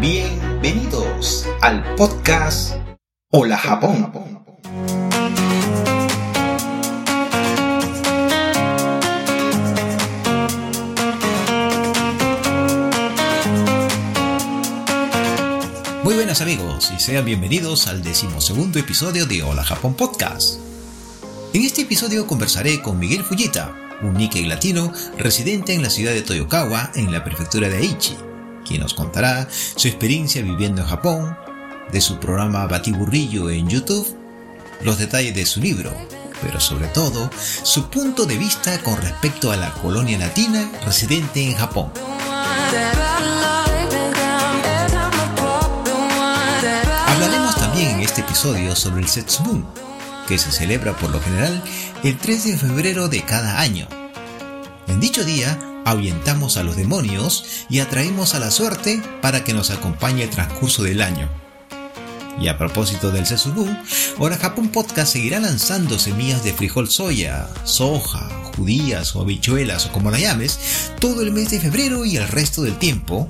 Bienvenidos al podcast Hola Japón. Muy buenas amigos y sean bienvenidos al decimosegundo episodio de Hola Japón Podcast. En este episodio conversaré con Miguel Fujita, un Nikkei latino residente en la ciudad de Toyokawa, en la prefectura de Aichi, quien nos contará su experiencia viviendo en Japón, de su programa Batiburrillo en YouTube, los detalles de su libro, pero sobre todo su punto de vista con respecto a la colonia latina residente en Japón. Hablaremos también en este episodio sobre el Setsubun, que se celebra por lo general el 3 de febrero de cada año. En dicho día, ahuyentamos a los demonios y atraemos a la suerte para que nos acompañe el transcurso del año. Y a propósito del Setsubun, ahora Japón Podcast seguirá lanzando semillas de frijol soya, soja, judías o habichuelas o como la llames, todo el mes de febrero y el resto del tiempo,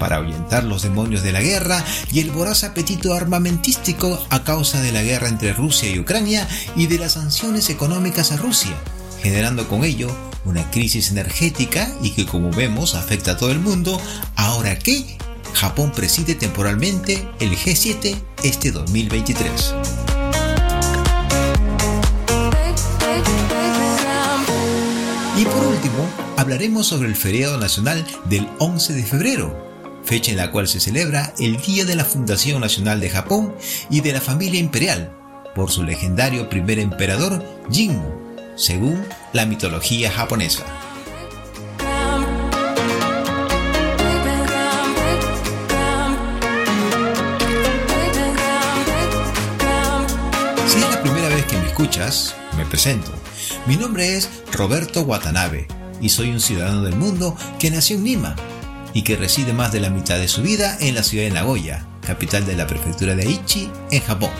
para ahuyentar los demonios de la guerra y el voraz apetito armamentístico a causa de la guerra entre Rusia y Ucrania y de las sanciones económicas a Rusia, generando con ello una crisis energética y que como vemos afecta a todo el mundo, ahora que Japón preside temporalmente el G7 este 2023. Y por último, hablaremos sobre el feriado nacional del 11 de febrero, fecha en la cual se celebra el Día de la Fundación Nacional de Japón y de la familia imperial, por su legendario primer emperador Jinmu, según la mitología japonesa. Si es la primera vez que me escuchas, me presento. Mi nombre es Roberto Watanabe y soy un ciudadano del mundo que nació en Lima, y que reside más de la mitad de su vida en la ciudad de Nagoya, capital de la prefectura de Aichi, en Japón.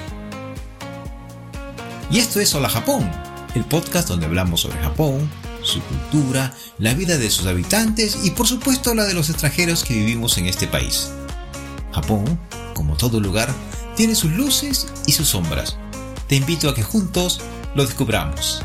Y esto es Hola Japón, el podcast donde hablamos sobre Japón, su cultura, la vida de sus habitantes y por supuesto la de los extranjeros que vivimos en este país. Japón, como todo lugar, tiene sus luces y sus sombras. Te invito a que juntos lo descubramos.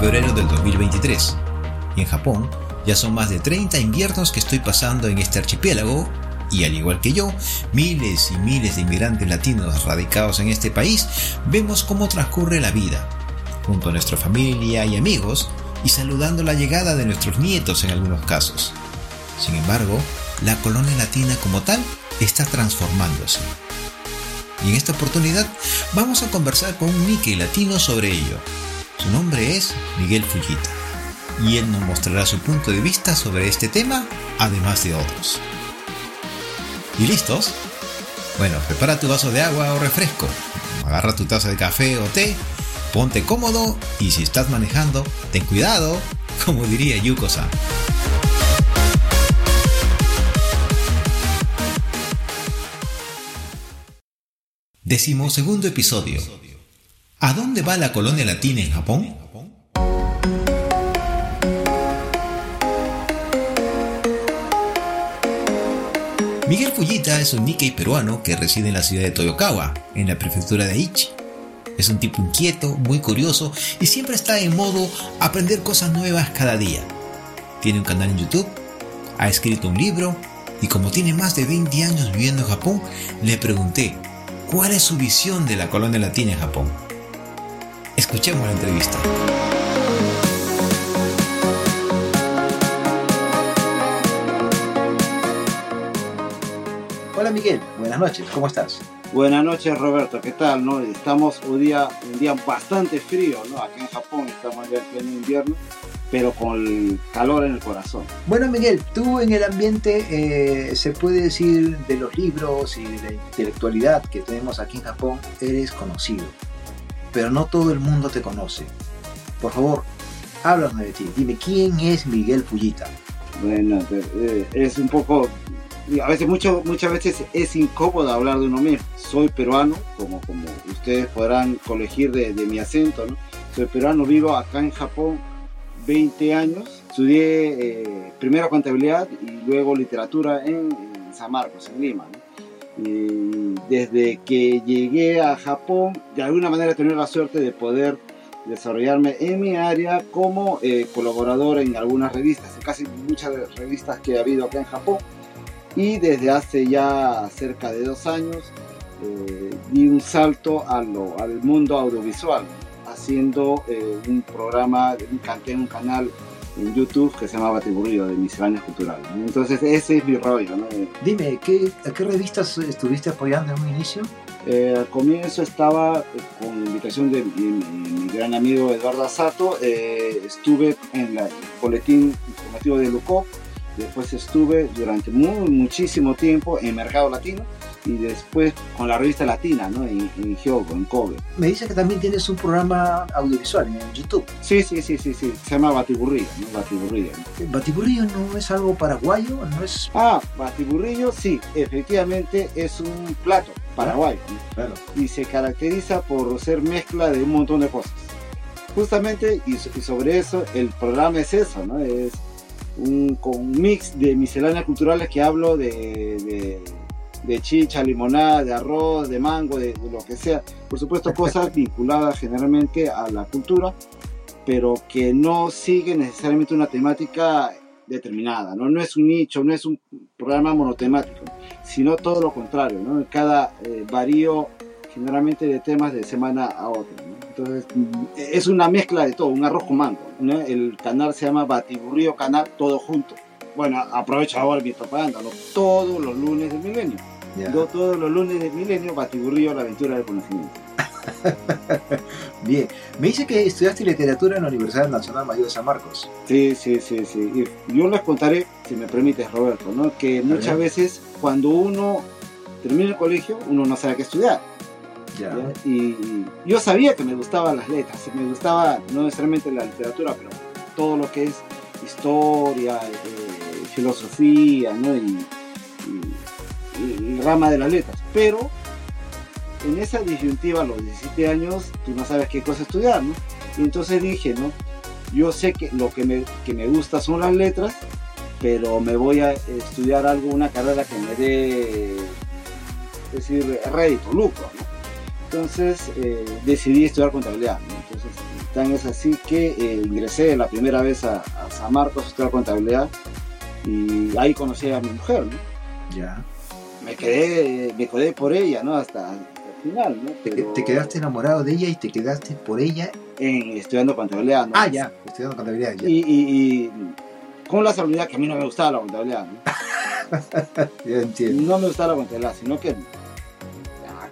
Febrero del 2023 y en Japón ya son más de 30 inviernos que estoy pasando en este archipiélago y al igual que yo, miles y miles de inmigrantes latinos radicados en este país vemos cómo transcurre la vida, junto a nuestra familia y amigos y saludando la llegada de nuestros nietos en algunos casos. Sin embargo, la colonia latina como tal está transformándose y en esta oportunidad vamos a conversar con un Nikkei latino sobre ello. Su nombre es Miguel Fujita y él nos mostrará su punto de vista sobre este tema, además de otros. ¿Y listos? Bueno, prepara tu vaso de agua o refresco, agarra tu taza de café o té, ponte cómodo y si estás manejando, ten cuidado, como diría Yuko-san. Episodio. ¿A dónde va la colonia latina en Japón? Miguel Fujita es un Nikkei peruano que reside en la ciudad de Toyokawa, en la prefectura de Aichi. Es un tipo inquieto, muy curioso y siempre está en modo aprender cosas nuevas cada día. Tiene un canal en YouTube, ha escrito un libro y como tiene más de 20 años viviendo en Japón, le pregunté cuál es su visión de la colonia latina en Japón. Escuchemos la entrevista. Hola Miguel, buenas noches, ¿cómo estás? Buenas noches Roberto, ¿qué tal? No? Estamos un día, un día bastante frío, ¿no? Aquí en Japón estamos ya en invierno, pero con el calor en el corazón. Bueno Miguel, tú en el ambiente, eh, se puede decir, de los libros y de la intelectualidad que tenemos aquí en Japón, eres conocido, pero no todo el mundo te conoce. Por favor, háblame de ti, dime quién es Miguel Fujita. Bueno, eh, es un poco, a veces, mucho, muchas veces es incómodo hablar de uno mismo. Soy peruano, como, como ustedes podrán colegir de, mi acento, ¿no? Soy peruano, vivo acá en Japón 20 años. Estudié eh, primero contabilidad y luego literatura en, en San Marcos, en Lima. Desde que llegué a Japón, de alguna manera he tenido la suerte de poder desarrollarme en mi área como eh, colaborador en algunas revistas, en casi muchas revistas que ha habido acá en Japón. Y desde hace ya cerca de dos años eh, di un salto a al mundo audiovisual, haciendo eh, un programa, canté un canal en YouTube que se llama Batiburrillo de misceláneas culturales. ¿no? Entonces ese es mi rollo. ¿no? Dime, ¿qué, ¿a qué revistas estuviste apoyando en un inicio? Eh, al comienzo estaba eh, con invitación de mi, mi- mi gran amigo Eduardo Asato, eh, estuve en el boletín informativo de Lucó, después estuve durante muy, muchísimo tiempo en Mercado Latino y después con la revista Latina, ¿no? en, en Hyogo, en Kobe. Me dice que también tienes un programa audiovisual en YouTube. Sí, sí, sí, sí, sí, se llama Batiburrillo, ¿no? Batiburrillo, ¿no? ¿Batiburrillo no es algo paraguayo? ¿No es...? Ah, Batiburrillo, sí, efectivamente es un plato paraguayo. ¿no? Claro. y se caracteriza por ser mezcla de un montón de cosas. Justamente, y, y sobre eso, el programa es eso, ¿no? Es un, con un mix de misceláneas culturales que hablo de, de, de chicha, limonada, de arroz, de mango, de, de lo que sea. Por supuesto, cosas vinculadas generalmente a la cultura, pero que no sigue necesariamente una temática determinada, ¿no? No es un nicho, no es un programa monotemático, sino todo lo contrario, ¿no? Cada eh, varío generalmente de temas de semana a otra, ¿no? Entonces, mm, es una mezcla de todo, un arroz con mango, ¿no? El canal se llama Batiburrío Canal, todo junto. Bueno, aprovecho ahora mi propaganda, ¿no? Todos los lunes del milenio. Ya. Yo todos los lunes del milenio, Batiburrío, la aventura del conocimiento. Bien. Me dice que estudiaste literatura en la Universidad Nacional Mayor de San Marcos. Sí, sí, sí, sí. Y yo les contaré, si me permites, Roberto, ¿no? que muchas veces cuando uno termina el colegio, uno no sabe qué estudiar. Ya. ¿ya? Y, yo sabía que me gustaban las letras, me gustaba no necesariamente la literatura, pero todo lo que es historia, eh, filosofía, ¿no? Y rama de las letras. Pero en esa disyuntiva a los 17 años, tú no sabes qué cosa estudiar, ¿no? Y entonces dije, ¿no? Yo sé que lo que me, que me gusta son las letras, pero me voy a estudiar algo, una carrera que me dé, es decir, rédito, lucro, ¿no? Entonces eh, decidí estudiar contabilidad. Entonces, tan es así que eh, ingresé la primera vez a, a San Marcos a estudiar contabilidad y ahí conocí a mi mujer, ¿no? Ya. Me quedé, me quedé por ella, ¿no? Hasta, hasta el final, ¿no? Te, Pero te quedaste enamorado de ella y te quedaste por ella. en, estudiando contabilidad, ¿no? Ah, ya. Estudiando contabilidad. Ya. Y, y, y con la seguridad que a mí no me gustaba la contabilidad, ¿no? Entiendo. No me gustaba la contabilidad, sino que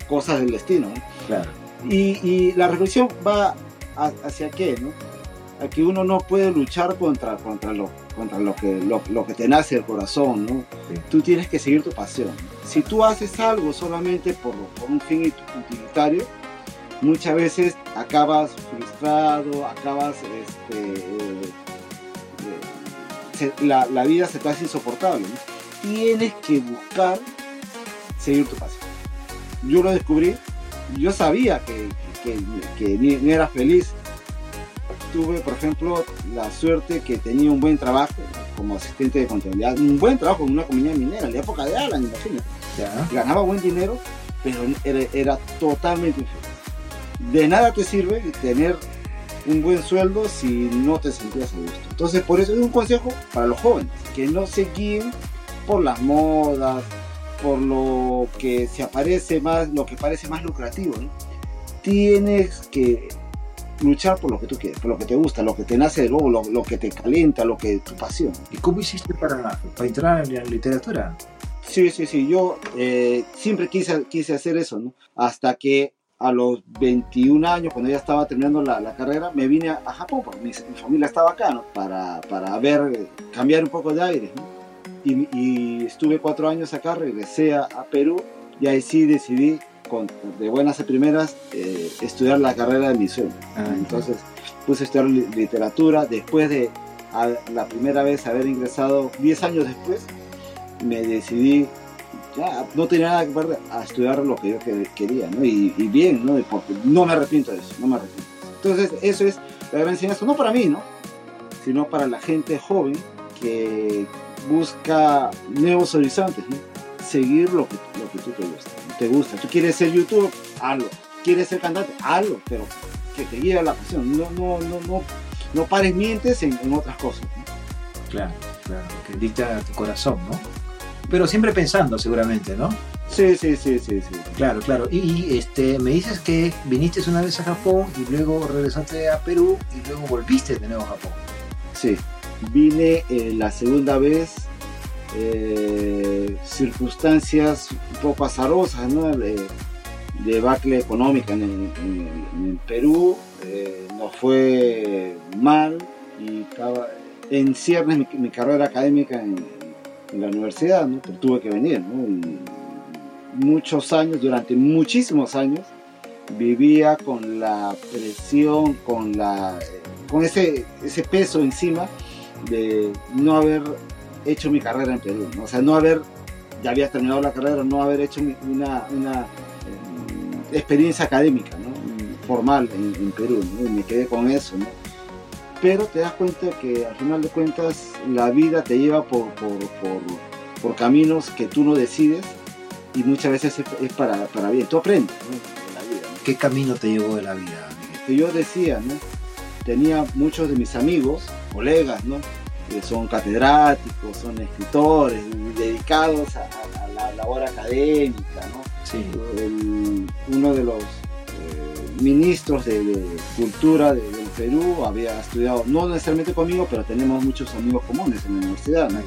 cosas del destino, ¿no? Claro. Y, y la reflexión va a- hacia qué, ¿no? A que uno no puede luchar contra, contra, lo, contra lo, que, lo, lo que te nace el corazón, ¿no? Sí. Tú tienes que seguir tu pasión. Si tú haces algo solamente por, un fin utilitario, muchas veces acabas frustrado, acabas, este, eh, eh, la, vida se te hace insoportable. Tienes que buscar seguir tu pasión. Yo lo descubrí, yo sabía que, que, ni era feliz. Tuve, por ejemplo, la suerte que tenía un buen trabajo como asistente de contabilidad, un buen trabajo en una compañía minera, en la época de Alan, imagínate Ganaba buen dinero, pero era, totalmente infeliz. De nada te sirve tener un buen sueldo si no te sentías a gusto. Entonces, por eso es un consejo para los jóvenes, que no se guíen por las modas, por lo que se más, lo que parece más lucrativo. Tienes que luchar por lo que tú quieres, por lo que te gusta, lo que te nace de luego, lo, que te calienta, lo que tu pasión. ¿Y cómo hiciste para, para entrar en la literatura? Sí, sí, sí, yo eh, siempre quise, quise hacer eso, ¿no? Hasta que a los 21 años, cuando ya estaba terminando la, la carrera, me vine a, a Japón, porque mi, mi familia estaba acá, ¿no? Para, para ver, cambiar un poco de aire, ¿no? Y, y estuve cuatro años acá, regresé a, a Perú y ahí sí decidí, con, de buenas a primeras, eh, estudiar la carrera de mi sueño. Ah, Entonces puse a estudiar li- literatura, después de la primera vez haber ingresado 10 años después, me decidí, ya, no tenía nada que perder, a estudiar lo que yo quería, ¿no? Y, bien, ¿no? Porque no me arrepiento de eso, no me arrepiento. Entonces, eso es la gran enseñanza, no para mí, ¿no? Sino para la gente joven que busca nuevos horizontes, ¿no? Seguir lo que, lo que tú te gusta, te gusta. Tú quieres ser YouTube, hazlo. Quieres ser cantante, hazlo, pero que te guíe la pasión. No, no, no, no, no pares mientes en, otras cosas. Claro, claro, que dicta tu corazón, ¿no? Pero siempre pensando, seguramente, ¿no? Sí, sí, sí, sí, sí. Claro, claro. Y este, me dices que viniste una vez a Japón y luego regresaste a Perú y luego volviste de nuevo a Japón. Sí, vine eh, la segunda vez, eh, circunstancias un poco azarosas, ¿no? De, debacle económica en, el, Perú, eh, nos fue mal y en ciernes mi, carrera académica en, la universidad, ¿no? Tuve que venir, muchos años, durante muchísimos años, vivía con la presión, con, la, con ese, ese peso encima de no haber hecho mi carrera en Perú, o sea, no haber, ya había terminado la carrera, no haber hecho una, una eh, experiencia académica, ¿no? formal en, Perú, y me quedé con eso. ¿no? Pero te das cuenta que al final de cuentas la vida te lleva por, por, por, por caminos que tú no decides y muchas veces es, para, para, bien. Tú aprendes de la vida. ¿Qué camino te llevó de la vida? Que yo decía, ¿no? tenía muchos de mis amigos, colegas, ¿no? que son catedráticos, son escritores, dedicados a, la labor académica, ¿no? Sí. uno de los eh, ministros de, cultura del Perú había estudiado, no necesariamente conmigo, pero tenemos muchos amigos comunes en la universidad, ¿no?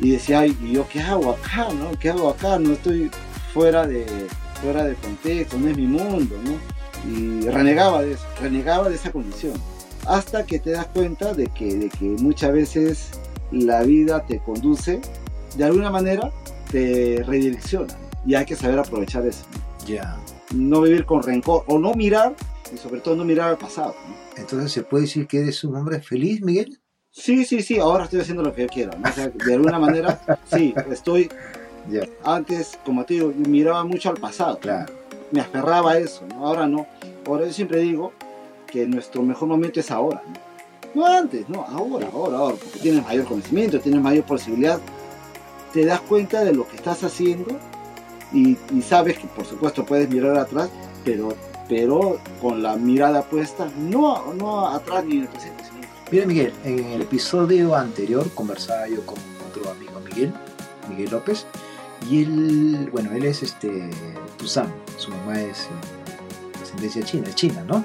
Y decía, Ay, ¿y yo qué hago acá, no? ¿Qué hago acá? No estoy fuera de, fuera de contexto, no es mi mundo, ¿no? Y renegaba de eso, renegaba de esa condición hasta que te das cuenta de que, de que muchas veces la vida te conduce, de alguna manera te redirecciona y hay que saber aprovechar eso. Ya. No vivir con rencor o no mirar y sobre todo no mirar al pasado. Entonces, ¿se puede decir que eres un hombre feliz, Miguel? Sí, sí, sí, ahora estoy haciendo lo que yo quiero. de alguna manera, sí, estoy... Antes, como te digo, miraba mucho al pasado. Claro. Me aferraba a eso, ahora no. Ahora yo siempre digo, que nuestro mejor momento es ahora. ¿no? antes, no, ahora, ahora, ahora, porque tienes mayor conocimiento, tienes mayor posibilidad, te das cuenta de lo que estás haciendo y, sabes que por supuesto puedes mirar atrás, pero, pero con la mirada puesta, no, no atrás ni en el. Mira Miguel, en el episodio anterior conversaba yo con otro amigo Miguel, Miguel López, y él, bueno, él es este su mamá es de ascendencia china, es china, ¿no?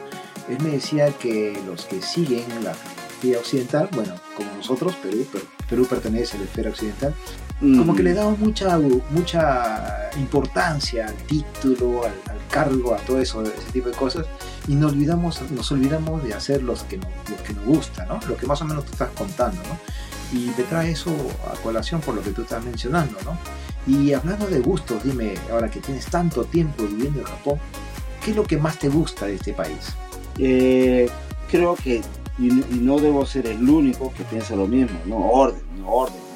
él me decía que los que siguen la filosofía occidental, bueno, como nosotros, Perú, Perú pertenece a la esfera occidental, como que le damos mucha, mucha importancia al título, al, cargo, a todo eso, ese tipo de cosas, y nos olvidamos, nos olvidamos de hacer los que, nos, que nos gusta, ¿no? Lo que más o menos tú estás contando, ¿no? Y te trae eso a colación por lo que tú estás mencionando, ¿no? Y hablando de gustos, dime, ahora que tienes tanto tiempo viviendo en Japón, ¿qué es lo que más te gusta de este país? Eh, creo que, y, no debo ser el único que piensa lo mismo, no orden, no orden.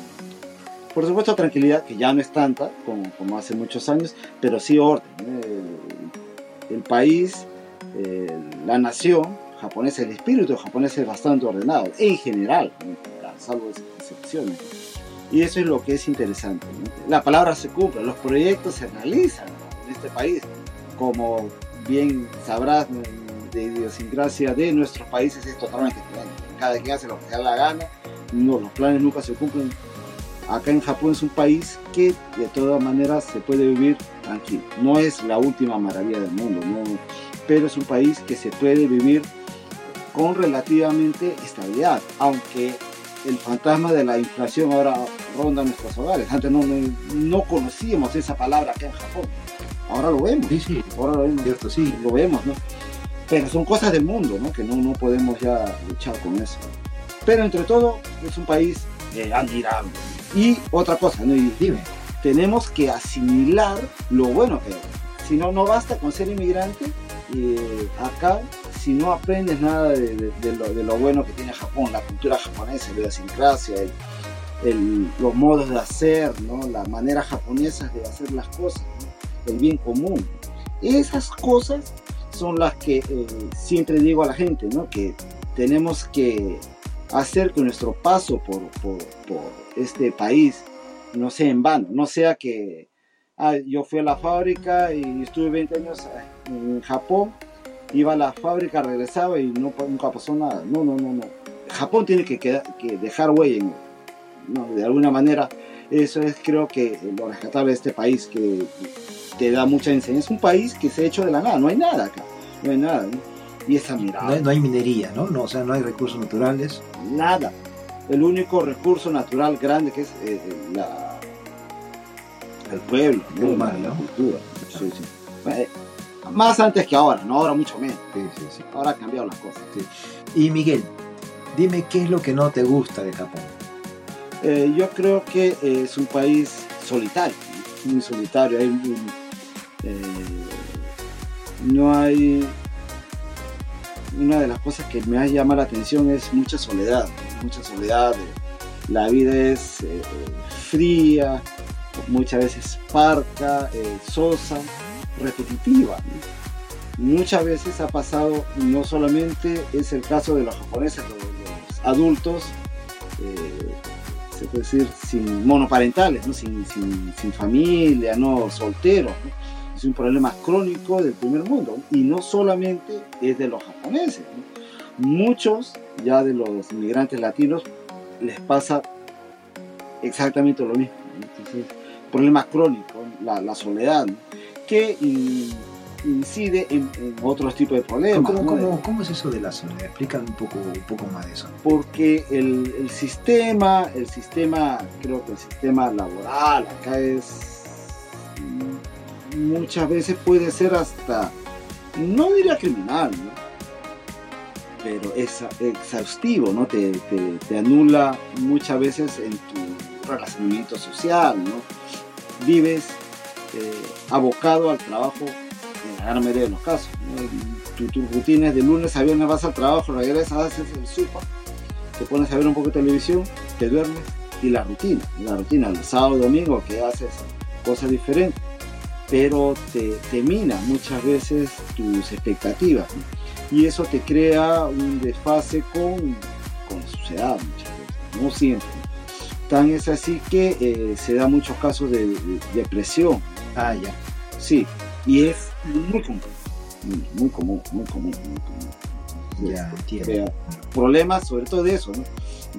Por supuesto tranquilidad, que ya no es tanta como, hace muchos años, pero sí orden. El, país, la nación japonesa, el espíritu japonés es bastante ordenado, en general, salvo excepciones. Y eso es lo que es interesante. La palabra se cumple, los proyectos se realizan en este país. Como bien sabrás, de idiosincrasia de nuestros países es totalmente diferente. Cada quien hace lo que se da la gana, no, los planes nunca se cumplen. Acá en Japón es un país que de todas maneras se puede vivir tranquilo. No es la última maravilla del mundo, pero es un país que se puede vivir con relativamente estabilidad, aunque el fantasma de la inflación ahora ronda nuestros hogares. Antes no, no, conocíamos esa palabra acá en Japón. Ahora lo vemos. Sí, sí. Ahora lo vemos. Cierto, sí. Lo vemos, ¿no? Pero son cosas del mundo, ¿no? Que no, no podemos ya luchar con eso. Pero entre todo, es un país eh, admirable. Y otra cosa, ¿no? Y dime, tenemos que asimilar lo bueno que es. Si no, no basta con ser inmigrante. Eh, acá si no aprendes nada de, lo, bueno que tiene Japón, la cultura japonesa, la idiosincrasia, el- el- los modos de hacer, ¿no? la manera japonesa de hacer las cosas, el bien común. Esas cosas son las que eh, siempre digo a la gente, ¿no? que tenemos que hacer que nuestro paso por este país no sea en vano, no sea que ah, yo fui a la fábrica y estuve 20 años eh, en Japón, iba a la fábrica, regresaba y no, nunca pasó nada. No, no, no, no. Japón tiene que, quedar- que dejar huella en ¿no? de alguna manera. Eso es creo que lo rescatable de este país, que te da mucha enseñanza. Es un país que se ha hecho de la nada, no hay nada acá, no hay nada. ¿no? Y esa mirada. No hay, no hay minería, ¿no? ¿no? O sea, no hay recursos naturales. nada. El único recurso natural grande que es eh, eh, la, el pueblo, ¿no? Humano, la, cultura. Sí, sí. Eh, más antes que ahora, no ahora mucho menos. Sí, sí, sí. Ahora han cambiado las cosas. Y Miguel, dime qué es lo que no te gusta de Japón. Eh, yo creo que eh, es un país solitario, muy solitario. Hay, no hay. Una de las cosas que me ha llamado la atención es mucha soledad. Mucha soledad. eh, La vida es eh, fría, muchas veces parca, eh, sosa, repetitiva. Muchas veces ha pasado, no solamente es el caso de los japoneses, los, adultos, se puede decir, sin monoparentales, ¿no? sin, sin, sin familia, no solteros. Es un problema crónico del primer mundo y no solamente es de los japoneses. Muchos ya de los inmigrantes latinos les pasa exactamente lo mismo. Entonces, problema crónico, la, la soledad, ¿no? que in- incide en, en otros tipos de problemas. ¿Cómo, ¿no? cómo- cómo es eso de la soledad? Explícame un poco, un poco más de eso. porque el, el sistema, el sistema, creo que el sistema laboral acá es mm, muchas veces puede ser hasta, no diría criminal, ¿no? Pero es exhaustivo, ¿no? Te, te- anula muchas veces en tu relacionamiento social, ¿no? Vives eh, abocado al trabajo en la gran mayoría de los casos. ¿no? Tu, tu rutina es de lunes a viernes vas al trabajo, regresas, haces el súper, te pones a ver un poco de televisión, te duermes y la rutina, la rutina, el sábado, domingo que haces cosas diferentes, pero te, te mina muchas veces tus expectativas. Y eso te crea un desfase con, con la sociedad muchas veces, no siempre. Tan es así que eh, se da muchos casos de, de depresión, Ah, ya. sí, y es muy común, muy, común, muy común, muy común. Ya. Crea problemas, sobre todo de eso, ¿no?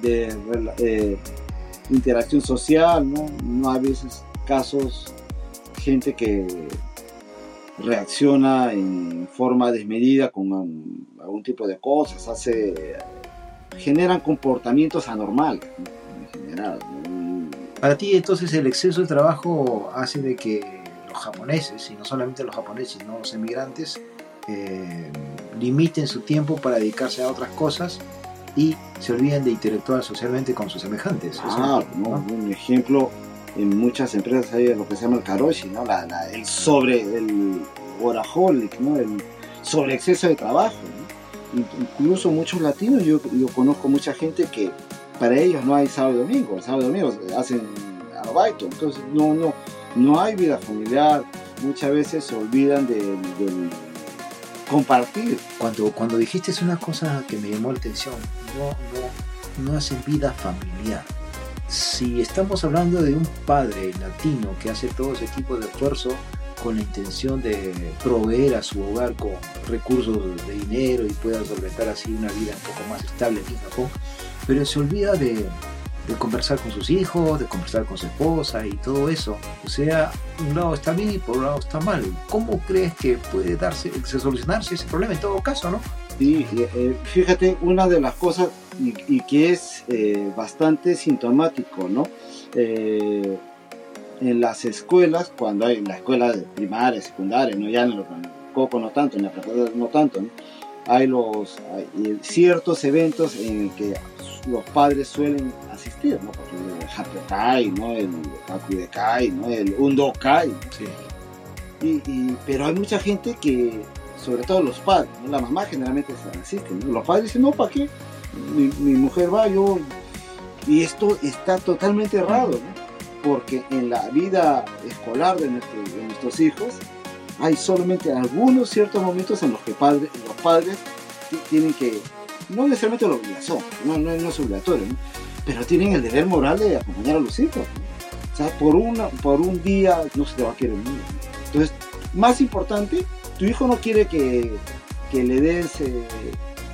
de eh, interacción social, ¿no? No hay veces casos, gente que reacciona en forma desmedida con algún tipo de cosas, hace, generan comportamientos anormales, ¿no? en general. ¿no? Para ti, entonces, el exceso de trabajo hace de que los japoneses, y no solamente los japoneses, sino los emigrantes, eh, limiten su tiempo para dedicarse a otras cosas y se olviden de interactuar socialmente con sus semejantes. Ah, no, un ejemplo, en muchas empresas hay lo que se llama el karoshi, ¿no? El sobre, el woraholic, ¿no? El sobre exceso de trabajo, Incluso muchos latinos, yo, conozco mucha gente que para ellos no hay sábado y domingo, el sábado y domingo hacen arobaito, entonces no, no, no hay vida familiar, muchas veces se olvidan del, del compartir, Cuando, cuando dijiste una cosa que me llamó la atención, no, no, no hacen vida familiar. Si estamos hablando de un padre latino que hace todo ese tipo de esfuerzo con la intención de proveer a su hogar con recursos de dinero y pueda solventar así una vida un poco más estable aquí en Japón, pero se olvida de, conversar con sus hijos, de conversar con su esposa y todo eso. O sea, un lado está bien y por un lado está mal. ¿Cómo crees que puede darse, se solucionarse ese problema en todo caso, no? Sí, eh, eh, fíjate, una de las cosas y, y que es eh, bastante sintomático, ¿no? Eh, en las escuelas, cuando hay en la escuela de primaria, secundaria, ¿no? Ya en el coco no tanto, en la preparatoria no tanto, ¿no? Hay los hay ciertos eventos en que los padres suelen asistir, ¿no? Porque el Hakukai, ¿no? El Hakudekai, ¿no? El Undokai, Sí. y, y- pero hay mucha gente que sobre todo los padres, la mamá generalmente se asiste, los padres dicen, no, ¿para qué? Mi, mujer va, yo... Y esto está totalmente errado, porque en la vida escolar de, nuestros hijos hay solamente algunos ciertos momentos en los que los padres tienen que, no necesariamente la obligación, no, no, es obligatorio, pero tienen el deber moral de acompañar a los hijos. O sea, por, una, por un día no se te va a querer mundo. Entonces, más importante, tu hijo no quiere que, le des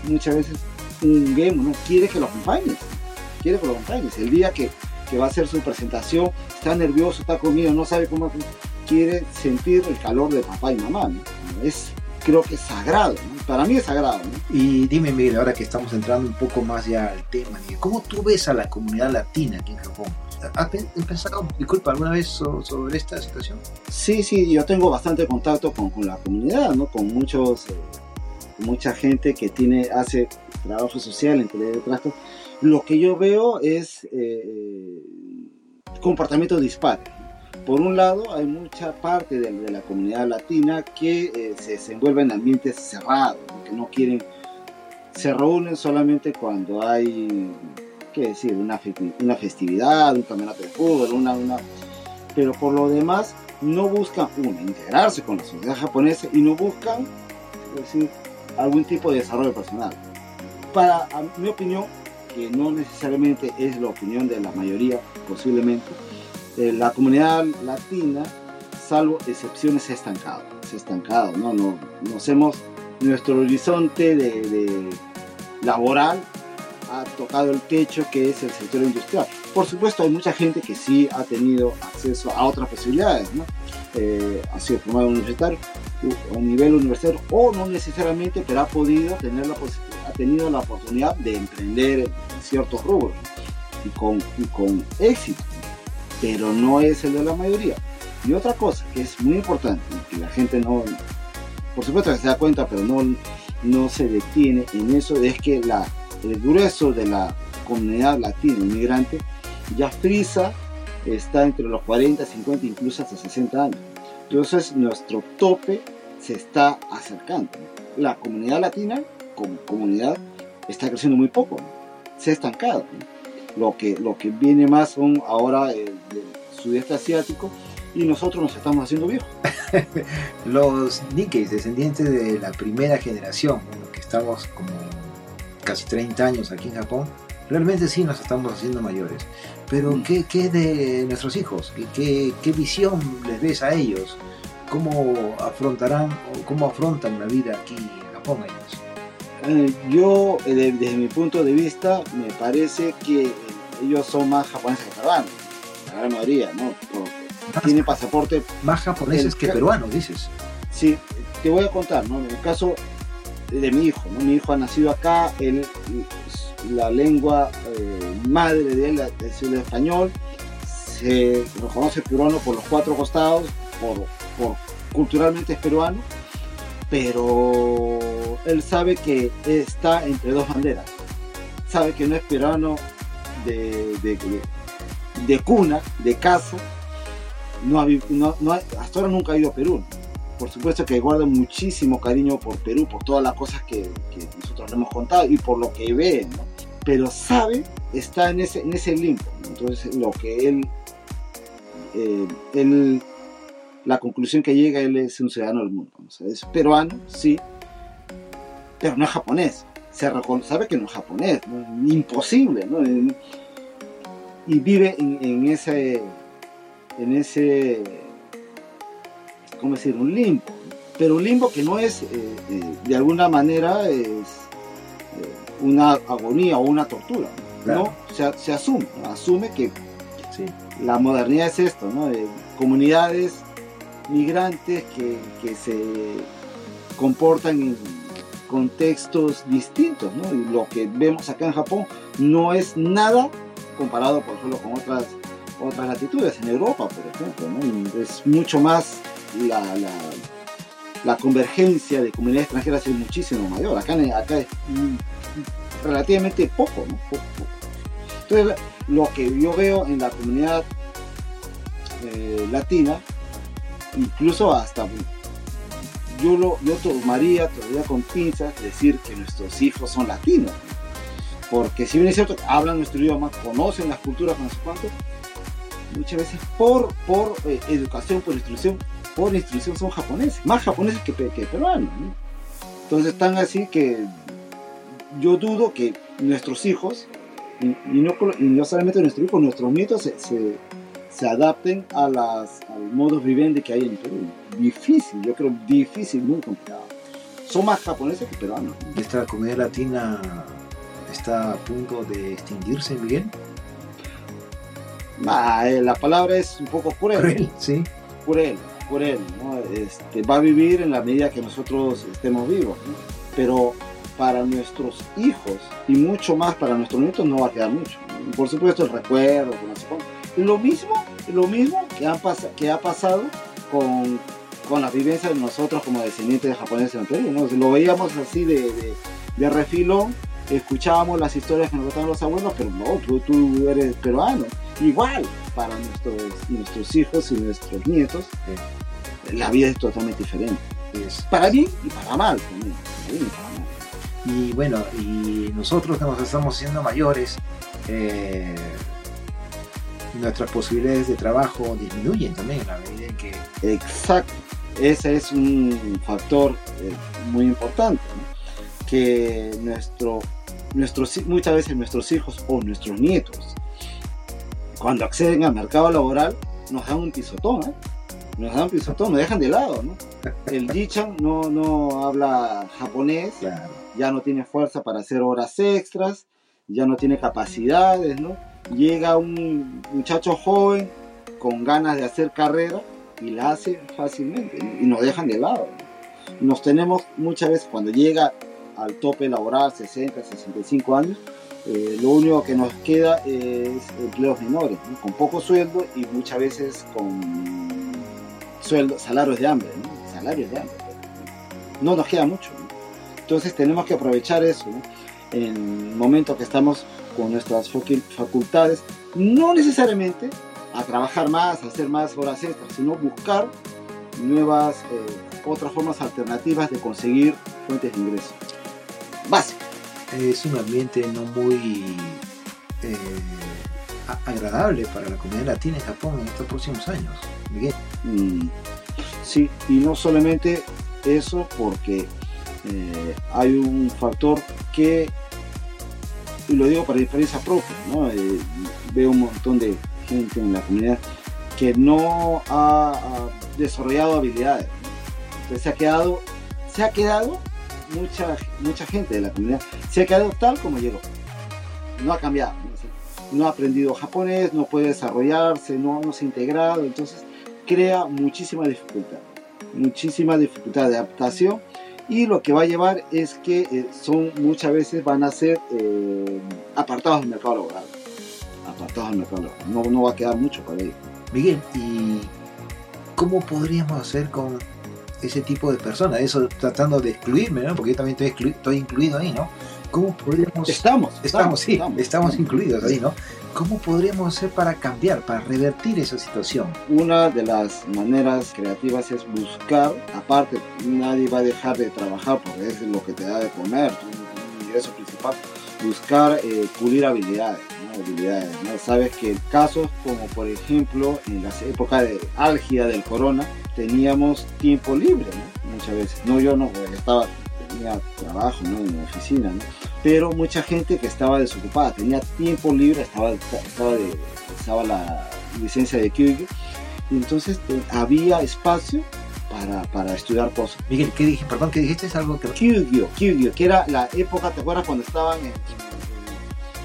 muchas veces un game, no quiere que lo acompañes, quiere que lo acompañes. El día que, va a hacer su presentación, está nervioso, está conmigo, no sabe cómo, quiere sentir el calor de papá y mamá. Es, creo que es sagrado, para mí es sagrado. Y dime, Miguel, ahora que estamos entrando un poco más ya al tema, ¿cómo tú ves a la comunidad latina aquí en Japón? ¿Has pensado, disculpa, alguna vez sobre esta situación? Sí, sí, yo tengo bastante contacto con, la comunidad, ¿no? Con muchos, eh, mucha gente que tiene, hace trabajo social en trato. Lo que yo veo es eh, comportamientos dispares. Por un lado, hay mucha parte de, la comunidad latina que eh, se desenvuelve en ambientes cerrados, que no quieren, se reúnen solamente cuando hay qué decir, una, una festividad, un campeonato de fútbol, una, una, pero por lo demás no buscan, uno, integrarse con la sociedad japonesa y no buscan, decir, algún tipo de desarrollo personal. Para mi opinión, que no necesariamente es la opinión de la mayoría, posiblemente, eh, la comunidad latina, salvo excepciones, se ha estancado. Se ha estancado, ¿no? no nos hemos, nuestro horizonte de, laboral ha tocado el techo que es el sector industrial. Por supuesto, hay mucha gente que sí ha tenido acceso a otras posibilidades, ¿no? Eh, ha sido formado universitario, a nivel universitario, o no necesariamente, pero ha podido tener la ha tenido la oportunidad de emprender en ciertos rubros y con, y con éxito, pero no es el de la mayoría. Y otra cosa que es muy importante, que la gente no, por supuesto se da cuenta, pero no, no se detiene en eso, es que la el grueso de la comunidad latina inmigrante ya frisa está entre los 40, 50, incluso hasta 60 años. Entonces nuestro tope se está acercando. La comunidad latina como comunidad está creciendo muy poco, se ha estancado. Lo, que, lo que viene más son ahora el, sudeste asiático y nosotros nos estamos haciendo viejos. los Nikkeis, descendientes de la primera generación, que estamos como casi 30 años aquí en Japón, realmente sí nos estamos haciendo mayores. Pero mm. ¿qué, ¿qué, de nuestros hijos? ¿Qué, ¿Qué, visión les ves a ellos? ¿Cómo afrontarán o cómo afrontan la vida aquí en Japón ellos? Eh, yo, eh, desde mi punto de vista, me parece que ellos son más japoneses que peruanos, la gran mayoría, ¿no? Tiene pasaporte. Más japoneses que peruanos, dices. Sí, te voy a contar, ¿no? En el caso de mi hijo. Mi hijo ha nacido acá, él, la lengua eh, madre de él es el español, se reconoce peruano por los cuatro costados, por, culturalmente es peruano, pero él sabe que está entre dos banderas. Sabe que no es peruano de, de, cuna, de casa, no, no, hasta ahora nunca ha ido a Perú por supuesto que guarda muchísimo cariño por Perú, por todas las cosas que, nosotros le hemos contado y por lo que ve, ¿no? Pero sabe, está en ese, en ese limbo. Entonces, lo que él, eh, él, la conclusión que llega, él es un ciudadano del mundo. es peruano, sí, pero no es japonés. Se sabe que no es japonés, imposible, ¿no? Y vive en, en ese, en ese ¿cómo decir? Un limbo. Pero un limbo que no es, eh, eh, de alguna manera, es eh, una agonía o una tortura. ¿no? Se, asume, asume que la modernidad es esto, ¿no? comunidades migrantes que, que, se comportan en contextos distintos, ¿no? Y lo que vemos acá en Japón no es nada comparado, por ejemplo, con otras, otras latitudes, en Europa, por ejemplo, ¿no? Es mucho más la, la, convergencia de comunidades extranjeras es muchísimo mayor. Acá, acá es relativamente poco. Entonces, lo que yo veo en la comunidad eh, latina, incluso hasta yo, lo, yo tomaría todavía con pinzas decir que nuestros hijos son latinos. Porque si bien es cierto, hablan nuestro idioma, conocen las culturas, no sé cuánto, muchas veces por, por eh, educación, por instrucción, por instrucción son japoneses, más japoneses que, que peruanos. Entonces están así que yo dudo que nuestros hijos, y, no, no, solamente nuestros hijos, nuestros nietos se, se, adapten a las, al modo vivendi que hay en Perú. Difícil, yo creo difícil, muy complicado. Son más japoneses que peruanos. ¿Esta comedia latina está a punto de extinguirse, Miguel? Ah, eh, la palabra es un poco cruel. Cruel, sí. Cruel, cruel. ¿no? Este, va a vivir en la medida que nosotros estemos vivos. ¿no? Pero para nuestros hijos y mucho más para nuestros nietos no va a quedar mucho. Por supuesto el recuerdo, Lo mismo, lo mismo que, han que ha pasado con, con la vivencia de nosotros como descendientes de japoneses en Perú. ¿no? Lo veíamos así de, de, de, refilón, escuchábamos las historias que nos contaban los abuelos, pero no, tú, tú eres peruano. Igual para nuestros, nuestros hijos y nuestros nietos, la vida es totalmente diferente. Es, para bien y para mal también. Para bien y para mal. Y bueno, y nosotros que nos estamos haciendo mayores, eh, nuestras posibilidades de trabajo disminuyen también en la medida en que... Exacto, ese es un factor eh, muy importante, ¿no? que nuestro, nuestros, muchas veces nuestros hijos o nuestros nietos, cuando acceden al mercado laboral, nos dan un pisotón, ¿eh? nos dan un pisotón, nos dejan de lado, ¿no? El Jichan no, no habla japonés, Claro. ya no tiene fuerza para hacer horas extras, ya no tiene capacidades, ¿no? Llega un muchacho joven con ganas de hacer carrera y la hace fácilmente y nos dejan de lado. ¿no? Nos tenemos muchas veces cuando llega al tope laboral, 60, 65 años, eh, lo único que nos queda es empleos menores, ¿no? con poco sueldo y muchas veces con sueldo, salarios de hambre, ¿no? salarios de hambre. No nos queda mucho. Entonces tenemos que aprovechar eso en el momento que estamos con nuestras facultades, no necesariamente a trabajar más, a hacer más horas extras, sino buscar nuevas, eh, otras formas alternativas de conseguir fuentes de ingreso. Básico. Es un ambiente no muy eh, agradable para la comunidad latina en Japón en estos próximos años, Miguel. Mm, sí, y no solamente eso, porque eh, hay un factor que, y lo digo para diferencia propia, ¿no? eh, veo un montón de gente en la comunidad que no ha, desarrollado habilidades. Entonces se ha quedado, se ha quedado mucha, mucha gente de la comunidad, se ha quedado tal como llegó. No ha cambiado. ¿no? ha aprendido japonés, no puede desarrollarse, no, no se ha integrado, entonces crea muchísima dificultad, muchísima dificultad de adaptación y lo que va a llevar es que eh, son muchas veces van a ser eh, apartados del mercado laboral, apartados del mercado laboral, no, no va a quedar mucho para ellos. Miguel, ¿y cómo podríamos hacer con ese tipo de personas? Eso tratando de excluirme, ¿no? Porque yo también estoy, exclu estoy incluido ahí, ¿no? ¿Cómo podríamos... Estamos, estamos, estamos sí, estamos, estamos incluidos ahí, ¿no? ¿Cómo podríamos hacer para cambiar, para revertir esa situación? Una de las maneras creativas es buscar, aparte, nadie va a dejar de trabajar porque es lo que te da de comer, tu ingreso principal, buscar eh, pulir habilidades, habilidades ¿no? Sabes que casos como por ejemplo en las épocas de álgida del corona, teníamos tiempo libre, ¿no? Muchas veces. No, yo no, estaba tenía trabajo ¿no? en la oficina, ¿no? pero mucha gente que estaba desocupada, tenía tiempo libre, estaba, estaba, de, estaba la licencia de Kyugyo, y entonces había espacio para, para, estudiar cosas. Miguel, ¿qué dije? Perdón, ¿qué dijiste? Es algo que... Kyugyo, Kyugyo, que era la época, ¿te acuerdas cuando estaban en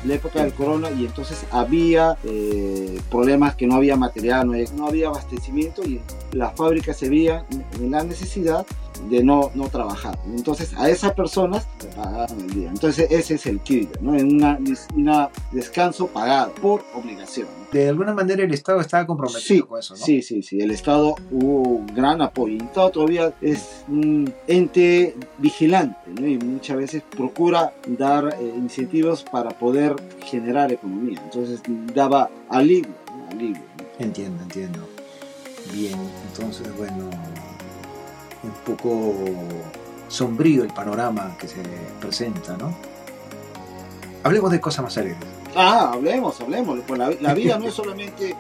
la época del corona y entonces había eh, problemas que no había material, no había, no había abastecimiento y las fábricas se veían en la necesidad de no, no trabajar. Entonces a esas personas le pagaban el día. Entonces ese es el Kyuyo, ¿no? En una, una, descanso pagado por obligación. ¿no? De alguna manera el Estado estaba comprometido sí, con eso, ¿no? Sí, sí, sí. El Estado hubo un gran apoyo. El Estado todavía es un ente vigilante, ¿no? Y muchas veces procura dar eh, incentivos para poder generar economía. Entonces daba alivio, ¿no? alivio. Entiendo, entiendo. Bien, entonces, bueno, un poco sombrío el panorama que se presenta, ¿no? Hablemos de cosas más alegres. Ah, hablemos, hablemos. Pues la, la vida no es solamente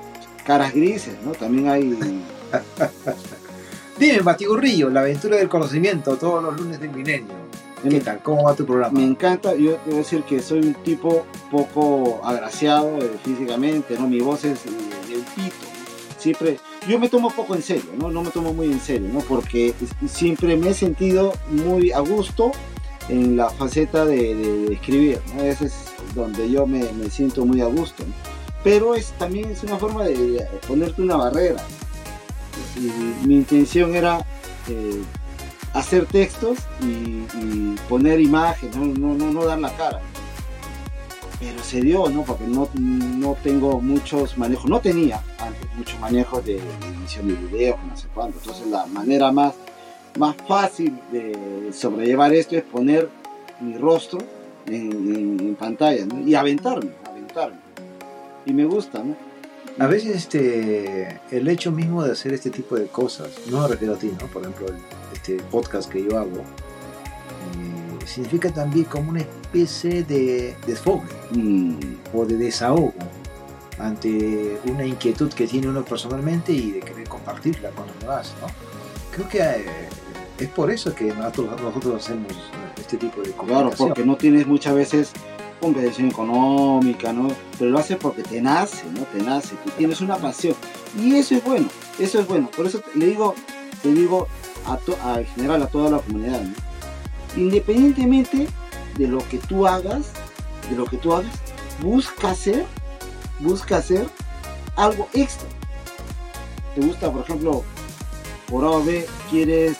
caras grises, ¿no? También hay... Dime, Batigurrillo, la aventura del conocimiento, todos los lunes del milenio. ¿Qué tal? ¿Cómo va tu programa? Me encanta, yo debo decir que soy un tipo poco agraciado eh, físicamente, ¿no? Mi voz es de, de un pito. Siempre, yo me tomo poco en serio, ¿no? No me tomo muy en serio, ¿no? Porque siempre me he sentido muy a gusto en la faceta de, escribir, ¿no? Ese es donde yo me, siento muy a gusto. Pero es, también es una forma de ponerte una barrera. Mi intención era eh, hacer textos y, y poner imágenes, no, no, no, no dar la cara. Pero se dio, ¿no? Porque no, no tengo muchos manejos, no tenía antes muchos manejos de, edición de videos, no sé cuánto. Entonces la manera más, más fácil de sobrellevar esto es poner mi rostro en pantalla ¿no? y aventarme, aventarme. Y me gusta, ¿no? A veces este, el hecho mismo de hacer este tipo de cosas, no me refiero a ti, ¿no? Por ejemplo, el- este podcast que yo hago, eh, significa también como una especie de desfogue Mm, o de desahogo ante una inquietud que tiene uno personalmente y de querer compartirla con los demás, ¿no? Creo que eh, es por eso que nosotros, nosotros hacemos este tipo de Claro, comunicación. porque no tienes muchas veces competencia económica, ¿no? Pero lo haces porque te nace, ¿no? Te nace, tú tienes una pasión. Y eso es bueno, eso es bueno. Por eso le digo, te digo a to- a- en general a toda la comunidad, ¿no? Independientemente de lo que tú hagas, de lo que tú hagas, busca hacer, busca hacer algo extra. Te gusta, por ejemplo, por A o B, quieres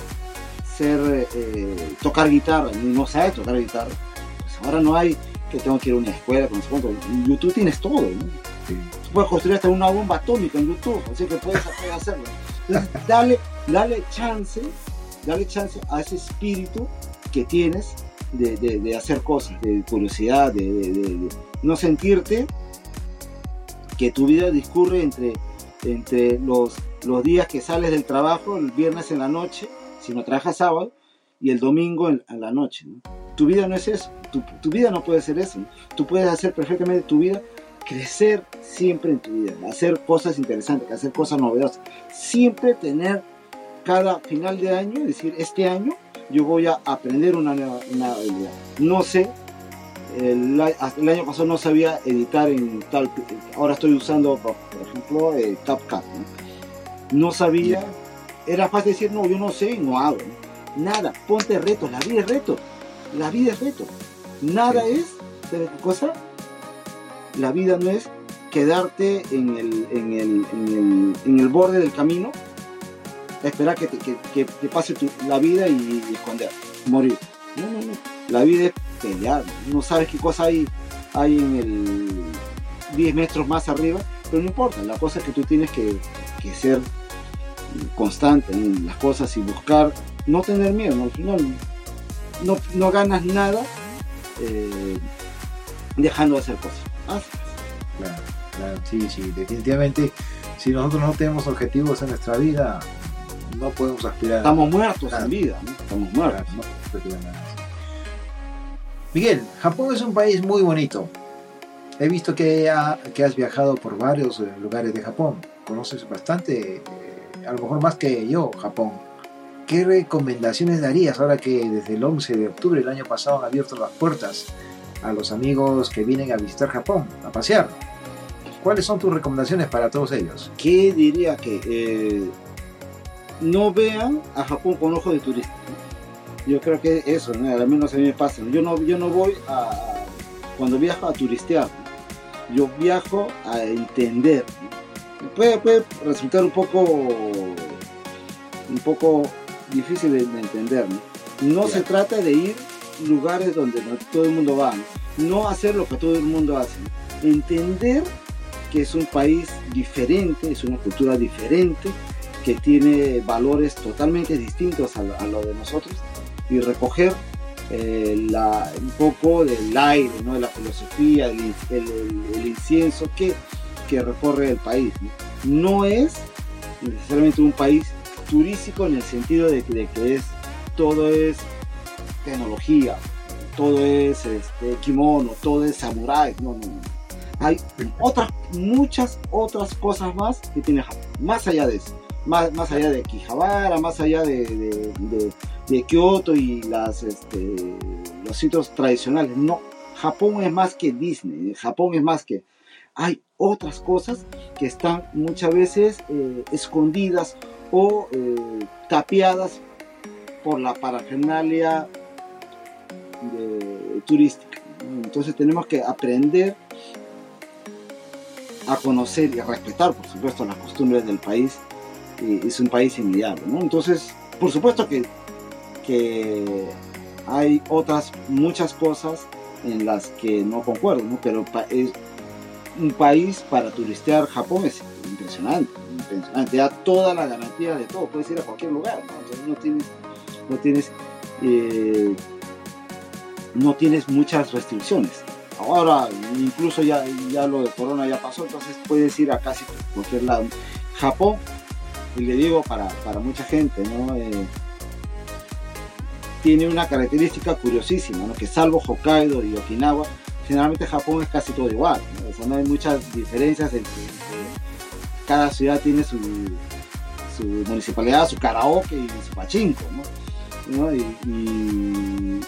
ser, eh, tocar guitarra, y no sabes tocar guitarra. Pues ahora no hay que tengo que ir a una escuela, con no. En YouTube tienes todo, ¿no? Sí. Puedes construir hasta una bomba atómica en YouTube, así que puedes, puedes hacerlo. Entonces, dale, dale chance, dale chance a ese espíritu que tienes de, de- hacer cosas, de curiosidad, de, no sentirte que tu vida discurre entre, entre los, los días que sales del trabajo, el viernes en la noche, si no trabajas sábado, y el domingo en, la noche. ¿no? Tu vida no es eso, tu, tu vida no puede ser eso. ¿no? Tú puedes hacer perfectamente tu vida, crecer siempre en tu vida, hacer cosas interesantes, hacer cosas novedosas, siempre tener cada final de año, es decir, este año yo voy a aprender una nueva una habilidad. No sé, el, año pasado no sabía editar en tal, ahora estoy usando, por, ejemplo, eh, CapCut. ¿no? no sabía, era fácil decir, no, yo no sé y no hago. ¿no? Nada, ponte retos, la vida es reto, la vida es reto. Nada es, ¿sabes qué cosa? La vida no es quedarte en el, en el, en el, en el borde del camino, esperar que, te- que, que pase la vida y, esconder, morir. No, no, no. La vida es pelear. No sabes qué cosa hay, hay en el 10 metros más arriba, pero no importa. La cosa es que tú tienes que, que ser constante en las cosas y buscar, no tener miedo. Al final no, no ganas nada eh, dejando de hacer cosas. Claro, claro, sí, sí, definitivamente, si nosotros no tenemos objetivos en nuestra vida, no podemos aspirar a Estamos muertos Claro. en vida, ¿no? estamos muertos. Claro, no nada. Miguel, Japón es un país muy bonito. He visto que, ha- que has viajado por varios eh, lugares de Japón. Conoces bastante, eh, a lo mejor más que yo, Japón. ¿Qué recomendaciones darías ahora que desde el 11 de octubre del año pasado han abierto las puertas a los amigos que vienen a visitar Japón, a pasear? ¿Cuáles son tus recomendaciones para todos ellos? ¿Qué diría que eh, no vean a Japón con ojos de turista? Yo creo que eso, ¿no? al menos a mí me pasa. Yo no, yo no voy a, cuando viajo a turistear, ¿no? yo viajo a entender. ¿no? Puede, puede resultar un poco, un poco difícil de, de entender. No, no se trata de ir a lugares donde no todo el mundo va, ¿no? hacer lo que todo el mundo hace. Entender que es un país diferente, es una cultura diferente, tiene valores totalmente distintos a a lo de nosotros y recoger eh, un poco del aire, ¿no? de la filosofía, el, in- el- el- el incienso que, recorre el país. ¿no? Es necesariamente un país turístico en el sentido de, que es todo es tecnología, todo es este, kimono, todo es samurai. No, no, no. Hay otras, muchas otras cosas más que tiene Japón, más allá de eso. Más, más allá de Kijabara, más allá de, de, de, de Kioto y las, este, los sitios tradicionales. No, Japón es más que Disney, Japón es más que... Hay otras cosas que están muchas veces eh, escondidas o eh, tapiadas por la parafernalia turística. Entonces tenemos que aprender a conocer y a respetar, por supuesto, las costumbres del país. Es un país inmediato. ¿no? Entonces, por supuesto que, que hay otras muchas cosas en las que no concuerdo, ¿no? pero es un país para turistear Japón es impresionante, impresionante, da toda la garantía de todo, puedes ir a cualquier lugar, no tienes, no tienes, eh, no tienes muchas restricciones. Ahora, incluso ya, ya lo de Corona ya pasó, entonces puedes ir a casi cualquier lado. Japón, y le digo para, para mucha gente, ¿no? Eh, tiene una característica curiosísima, que salvo Hokkaido y Okinawa, generalmente Japón es casi todo igual, ¿no? O hay muchas diferencias entre, entre cada ciudad tiene su, su, municipalidad, su karaoke y su pachinko, ¿no? Y, y,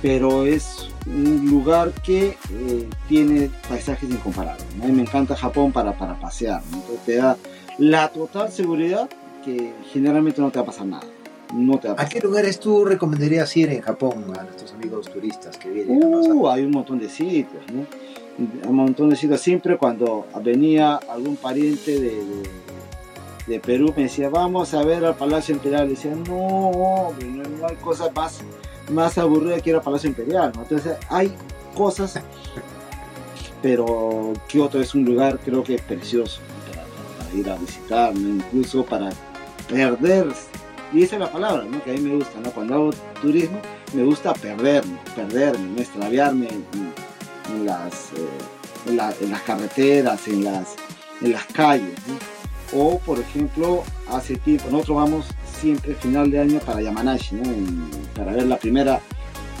pero es un lugar que eh, tiene paisajes incomparables. ¿no? Mí me encanta Japón para, para pasear. Entonces te da la total seguridad que generalmente no te va a pasar nada no te va a, ¿A qué lugares tú recomendarías ir en Japón a nuestros amigos turistas que vienen? Uh, hay un montón de sitios, ¿no? Un montón de sitios. Siempre cuando venía algún pariente de, de, de Perú me decía, vamos a ver al Palacio Imperial. Le decía, no, no, no hay cosas más, más aburridas que ir al Palacio Imperial. ¿no? Entonces hay cosas, pero Kioto es un lugar creo que es precioso ir a visitar, ¿no? incluso para perderse y esa es la palabra ¿no? que a mí me gusta, ¿no? cuando hago turismo me gusta perderme, perderme, extraviarme en, en las, eh, en, la, en, las carreteras, en las, en las calles. ¿no? O por ejemplo, hace tiempo, nosotros vamos siempre final de año para Yamanashi, para ver la primera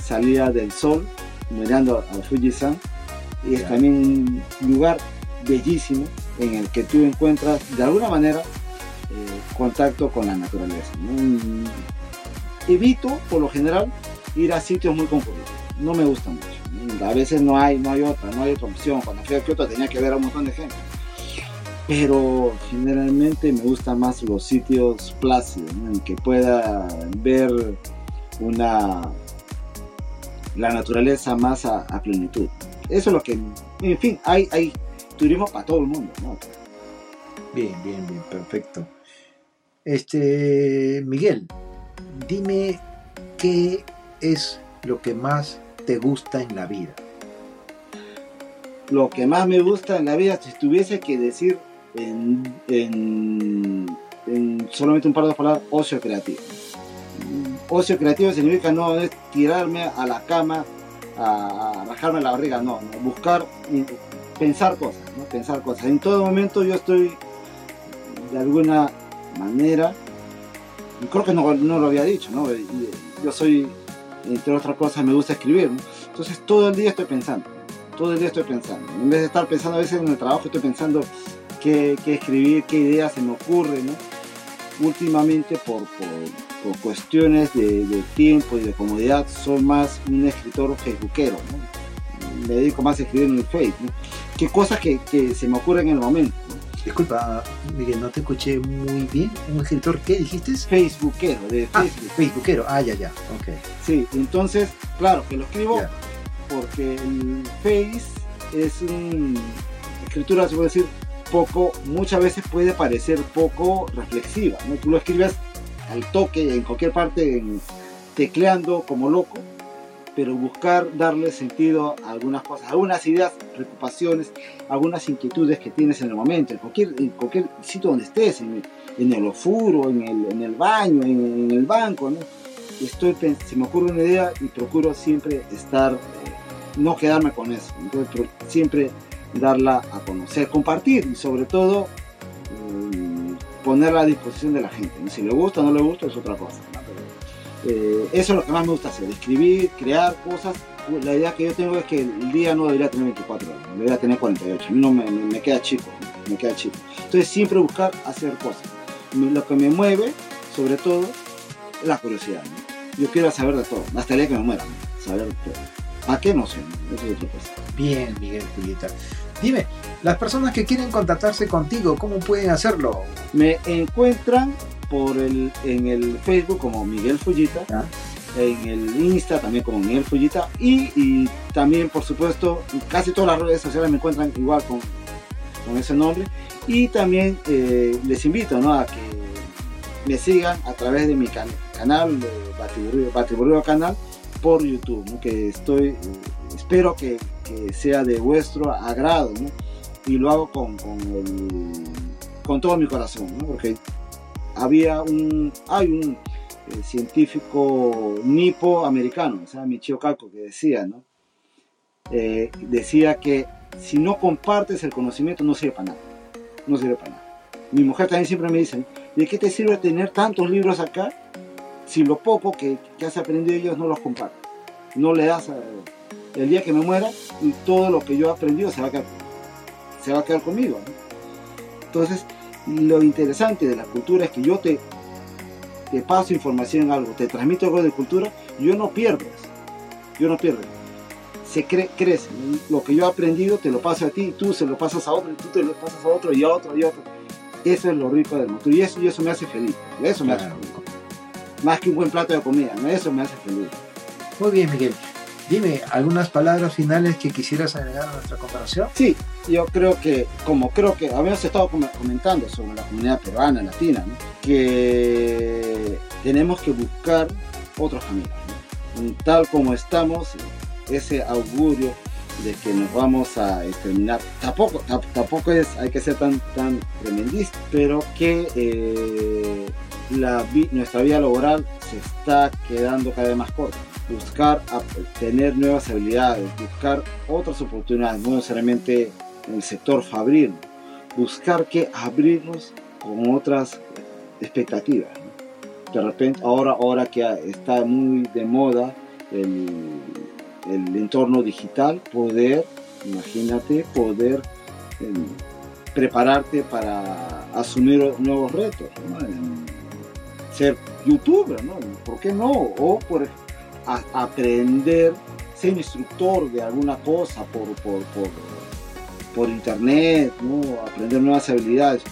salida del sol, mirando a Fujisan. Y es yeah. también un lugar bellísimo en el que tú encuentras de alguna manera eh, contacto con la naturaleza. ¿no? Evito, por lo general, ir a sitios muy concurridos. No me gusta mucho. A veces no hay, no hay otra, no hay otra opción. Cuando fui a Kioto tenía que ver a un montón de gente. Pero generalmente me gustan más los sitios plácidos, ¿no? en que pueda ver una la naturaleza más a, a, plenitud. Eso es lo que, en fin, hay, hay turismo para todo el mundo. ¿no? Bien, bien, bien, perfecto. Este, Miguel, dime qué es lo que más te gusta en la vida. Lo que más me gusta en la vida, si tuviese que decir en, en, en solamente un par de palabras, ocio creativo. Ocio creativo significa no es tirarme a la cama a, a bajarme la barriga, no, no, buscar, pensar cosas, ¿no? pensar cosas. En todo momento yo estoy de alguna manera, creo que no, no, lo había dicho, ¿no? Yo soy, entre otras cosas, me gusta escribir, ¿no? Entonces todo el día estoy pensando, todo el día estoy pensando. En vez de estar pensando a veces en el trabajo, estoy pensando qué, escribir, qué ideas se me ocurren, ¿no? Últimamente, por, por, cuestiones de, de, tiempo y de comodidad, soy más un escritor facebookero, ¿no? Me dedico más a escribir en el Facebook, ¿no? Qué cosas que, que se me ocurren en el momento. Disculpa, Miguel, no te escuché muy bien. ¿Un escritor qué dijiste? Facebookero, de ah, Facebook. Facebookero, ah, ya, ya, ok. Sí, entonces, claro, que lo escribo yeah. porque el Face es una escritura, se puede decir, poco, muchas veces puede parecer poco reflexiva, ¿no? Tú lo escribes al toque, en cualquier parte, en, tecleando como loco, pero buscar darle sentido a algunas cosas, algunas ideas, preocupaciones, algunas inquietudes que tienes en el momento, en cualquier, en cualquier sitio donde estés, en, el ofuro, en el, en el baño, en, el banco, ¿no? Estoy, se me ocurre una idea y procuro siempre estar, eh, no quedarme con eso, entonces siempre darla a conocer, compartir y sobre todo eh, ponerla a disposición de la gente. Si le gusta o no le gusta es otra cosa. Eh, eso es lo que más me gusta hacer, escribir, crear cosas. La idea que yo tengo es que el día no debería tener 24 horas, debería tener 48. A mí no me, me, me queda chico, me queda chico. Entonces siempre buscar hacer cosas. Lo que me mueve, sobre todo, es la curiosidad. ¿no? Yo quiero saber de todo, hasta el día que me muera, ¿no? saber de todo. ¿A qué no sé? Eso es otra cosa. Bien, Miguel Fullita. Dime, las personas que quieren contactarse contigo, ¿cómo pueden hacerlo? Me encuentran por el, en el Facebook como Miguel Fullita, en el Insta también como Miguel Fullita y, también por supuesto casi todas las redes sociales me encuentran igual con, con ese nombre y también eh, les invito ¿no? a que me sigan a través de mi can- canal de Batiburrillo, Batiburrillo canal por YouTube que estoy espero que, sea de vuestro agrado ¿no? y lo hago con, con todo mi corazón ¿no? porque había un hay un eh, científico nipo americano, o sea, Michio Kaku, que decía, ¿no? Eh, decía que si no compartes el conocimiento no sirve para nada, no sirve para nada. Mi mujer también siempre me dice, ¿de qué te sirve tener tantos libros acá si lo poco que, que has aprendido ellos no los compartes? No le das el día que me muera y todo lo que yo he aprendido se va a quedar, se va a quedar conmigo. Entonces, lo interesante de la cultura es que yo te, te paso información en algo, te transmito algo de cultura, yo no pierdo eso. Yo no pierdo. Se cre- crece. Lo que yo he aprendido te lo paso a ti, tú se lo pasas a otro, y tú te lo pasas a otro, y a otro, y a otro. Eso es lo rico del mundo. Y eso, y eso me hace feliz. Eso me hace feliz. Más que un buen plato de comida, eso me hace feliz. Muy bien, Miguel. Dime, ¿algunas palabras finales que quisieras agregar a nuestra conversación? Sí, yo creo que, como creo que habíamos estado com- comentando sobre la comunidad peruana, latina, que tenemos que buscar otros caminos. ¿no? Tal como estamos, ese augurio de que nos vamos a exterminar, tampoco, tampoco es, hay que ser tan, tan tremendista, pero que eh, nuestra vida laboral se está quedando cada vez más corta buscar tener nuevas habilidades, buscar otras oportunidades, no necesariamente el sector fabril, buscar que abrirnos con otras expectativas. De repente, ahora, ahora que está muy de moda el, el entorno digital, poder, imagínate, poder em, prepararte para asumir nuevos retos, ser youtuber, ¿no? ¿Por qué no? O por aprender, ser instructor de alguna cosa por, por, por, por internet, ¿no? aprender nuevas habilidades.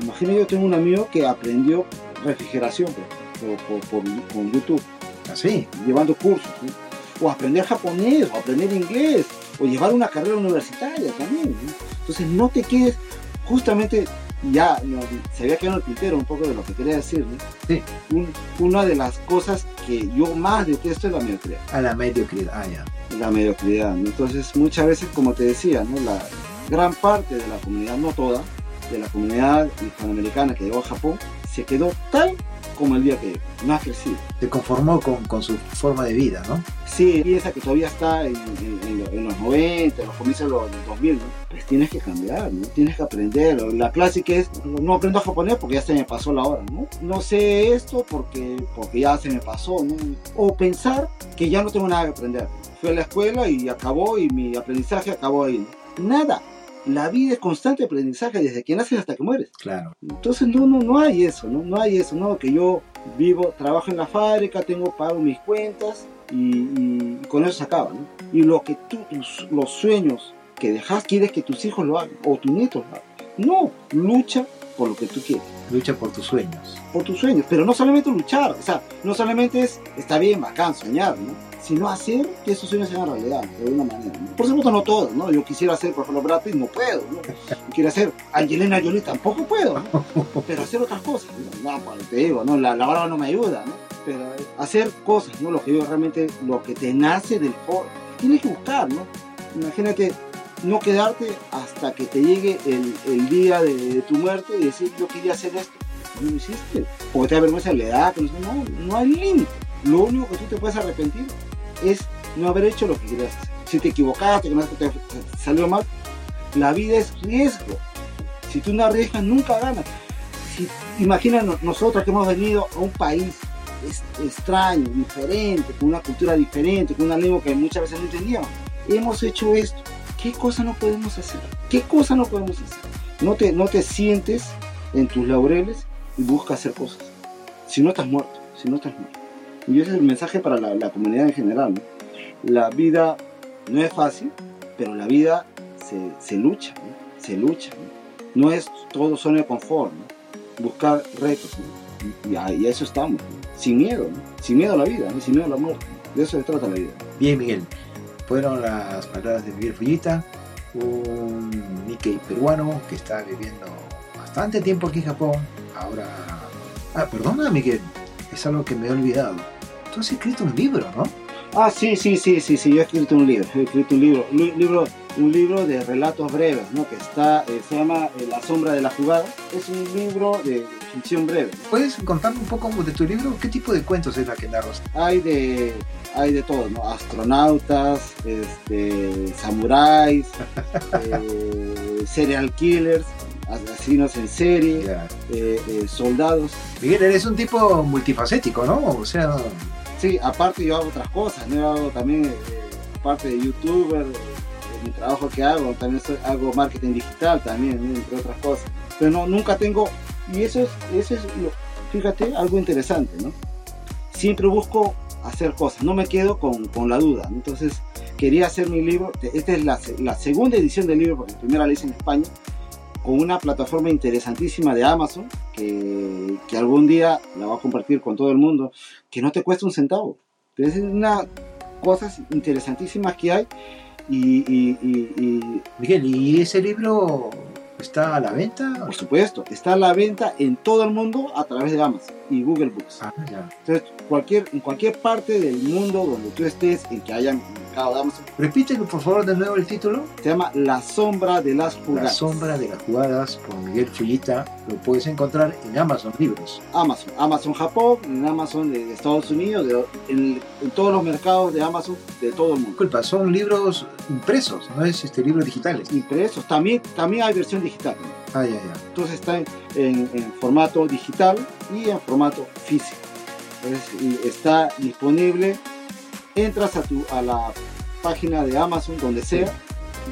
Imagina, yo tengo un amigo que aprendió refrigeración por, por, por- por- YouTube, Así. llevando cursos, o aprender japonés, o aprender inglés, o llevar una carrera universitaria también. Entonces no te quedes, justamente ya no, se había quedado en el tintero un poco de lo que quería decir. ¿no? Sí. Un- una de las cosas que yo más detesto es la mediocridad. A la mediocridad. Ah, ya. La mediocridad. ¿no? Entonces muchas veces, como te decía, ¿no? la gran parte de la comunidad, no toda, de la comunidad hispanoamericana que llegó a Japón, se quedó tal como el día que llegó, no ha crecido. Se conformó con, con su forma de vida, ¿no? Sí, piensa que todavía está en, en- en lo- en los 90, en los comienzos de los 2000, ¿no? Pues tienes que cambiar, ¿no? Tienes que aprender. La clásica es, no aprendo japonés porque ya se me pasó la hora, ¿no? No sé esto porque, porque ya se me pasó, ¿no? O pensar que ya no tengo nada que aprender. Fui a la escuela y acabó y mi aprendizaje acabó ahí. Nada. La vida es constante aprendizaje desde que naces hasta que mueres. Claro. Entonces no, no, no hay eso, ¿no? No hay eso, ¿no? Que yo vivo, trabajo en la fábrica, tengo, pago mis cuentas y, y con eso se acaba, ¿no? Y lo que tú, tus- los sueños que dejas, quieres que tus hijos lo hagan o tus nietos lo hagan. No, lucha por lo que tú quieres, Lucha por tus sueños. por tus sueños, pero no solamente luchar, o sea, no solamente es, está bien, bacán, soñar, ¿no? Sino hacer que esos sueños sean realidad, de alguna manera, ¿no? Por supuesto no todos, ¿no? Yo quisiera hacer, por ejemplo, Brad Pitt, no puedo, ¿no? Quiero hacer Angelina Jolie, tampoco puedo, ¿no? pero hacer otras cosas. No, pues, te digo, no, la, la barba no me ayuda, ¿no? Pero hacer cosas, ¿no? Lo que yo realmente, lo que te nace del foro, tienes que buscar, ¿no? Imagínate no quedarte hasta que te llegue el, el día de, de tu muerte y decir, yo quería hacer esto. No lo hiciste. Porque te da vergüenza la edad, no, no, no hay límite. Lo único que tú te puedes arrepentir es no haber hecho lo que querías. Si te equivocaste, que no te, te salió mal, la vida es riesgo. Si tú no arriesgas, nunca ganas. si, imagina nosotros que hemos venido a un país extraño, diferente, con una cultura diferente, con una lengua que muchas veces no entendíamos. Hemos hecho esto. ¿Qué cosa no podemos hacer? ¿Qué cosa no podemos hacer? No te, no te sientes en tus laureles y busca hacer cosas. Si no estás muerto, si no estás muerto. Y ese es el mensaje para la, comunidad en general. La vida no es fácil, pero la vida se, se lucha, se lucha. ¿no? es todo zona de confort, buscar retos. Y, a, eso estamos, sin miedo, sin miedo a la vida, sin miedo a la muerte. De eso se trata la vida. Bien, Miguel. Fueron las palabras de Miguel Fullita, un Nikkei peruano que está viviendo bastante tiempo aquí en Japón. Ahora. Ah, perdona, Miguel, es algo que me he olvidado. Tú has escrito un libro, ¿no? Ah, sí, sí, sí, sí, sí, yo he escrito un libro, he escrito un libro, un libro, un libro de relatos breves, ¿no? Que está, eh, se llama eh, La sombra de la jugada. Es un libro de ficción breve. ¿Puedes contarme un poco de tu libro? ¿Qué tipo de cuentos es la que narras? Hay de, hay de todo, ¿no? Astronautas, este, samuráis, eh, serial killers, asesinos en serie, eh, eh, soldados. Miguel, eres un tipo multifacético, ¿no? O sea... Sí, aparte yo hago otras cosas, ¿no? Yo hago también, eh, aparte de youtuber, mi trabajo que hago, también hago marketing digital también, entre otras cosas. Pero no, nunca tengo, y eso es, eso es fíjate, algo interesante, ¿no? Siempre busco hacer cosas, no me quedo con, con la duda. Entonces, quería hacer mi libro, esta es la, la segunda edición del libro, porque la primera la hice en España, con una plataforma interesantísima de Amazon que, que, algún día la va a compartir con todo el mundo, que no te cuesta un centavo. Es una cosas interesantísimas que hay y, y, y, Miguel, ¿y ese libro ¿Está a la venta? Por supuesto, está a la venta en todo el mundo a través de Amazon y Google Books. Ah, ya. Entonces, cualquier, en cualquier parte del mundo donde tú estés, en que haya mercado de Amazon. Repítelo por favor de nuevo el título. Se llama La sombra de las jugadas. La sombra de las jugadas por Miguel Fullita. Lo puedes encontrar en Amazon Libros. Amazon, Amazon Japón, en Amazon de Estados Unidos, en, todos los mercados de Amazon de todo el mundo. Disculpa, son libros impresos, no es este libros digitales. Impresos, también, también hay versión digital. Ah, ya, ya. Entonces está en, formato digital y en formato físico. está disponible. Entras a, tu, a la página de Amazon, donde sea,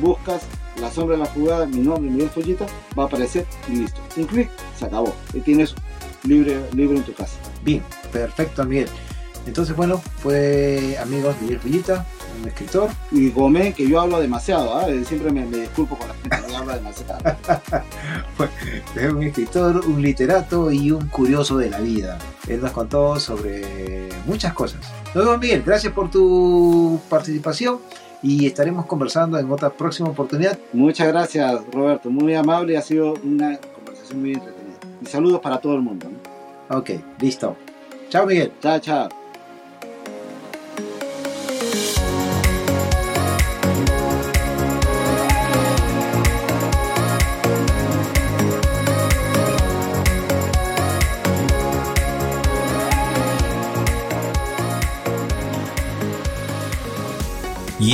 buscas la sombra de la jugada, mi nombre, Miguel Follita, va a aparecer y listo. Un clic, se acabó. Y tienes libre, libre en tu casa. Bien, perfecto, Miguel. Entonces, bueno, fue amigos Miguel Follita, un escritor. Y Gómez, que yo hablo demasiado, ¿ah? siempre me, disculpo con la gente que habla demasiado. es un escritor, un literato y un curioso de la vida. Él nos contó sobre muchas cosas. Nos vemos, Miguel. Gracias por tu participación y estaremos conversando en otra próxima oportunidad. Muchas gracias, Roberto. Muy amable ha sido una conversación muy entretenida. Y saludos para todo el mundo. Ok, listo. Chao, Miguel. Chao, chao.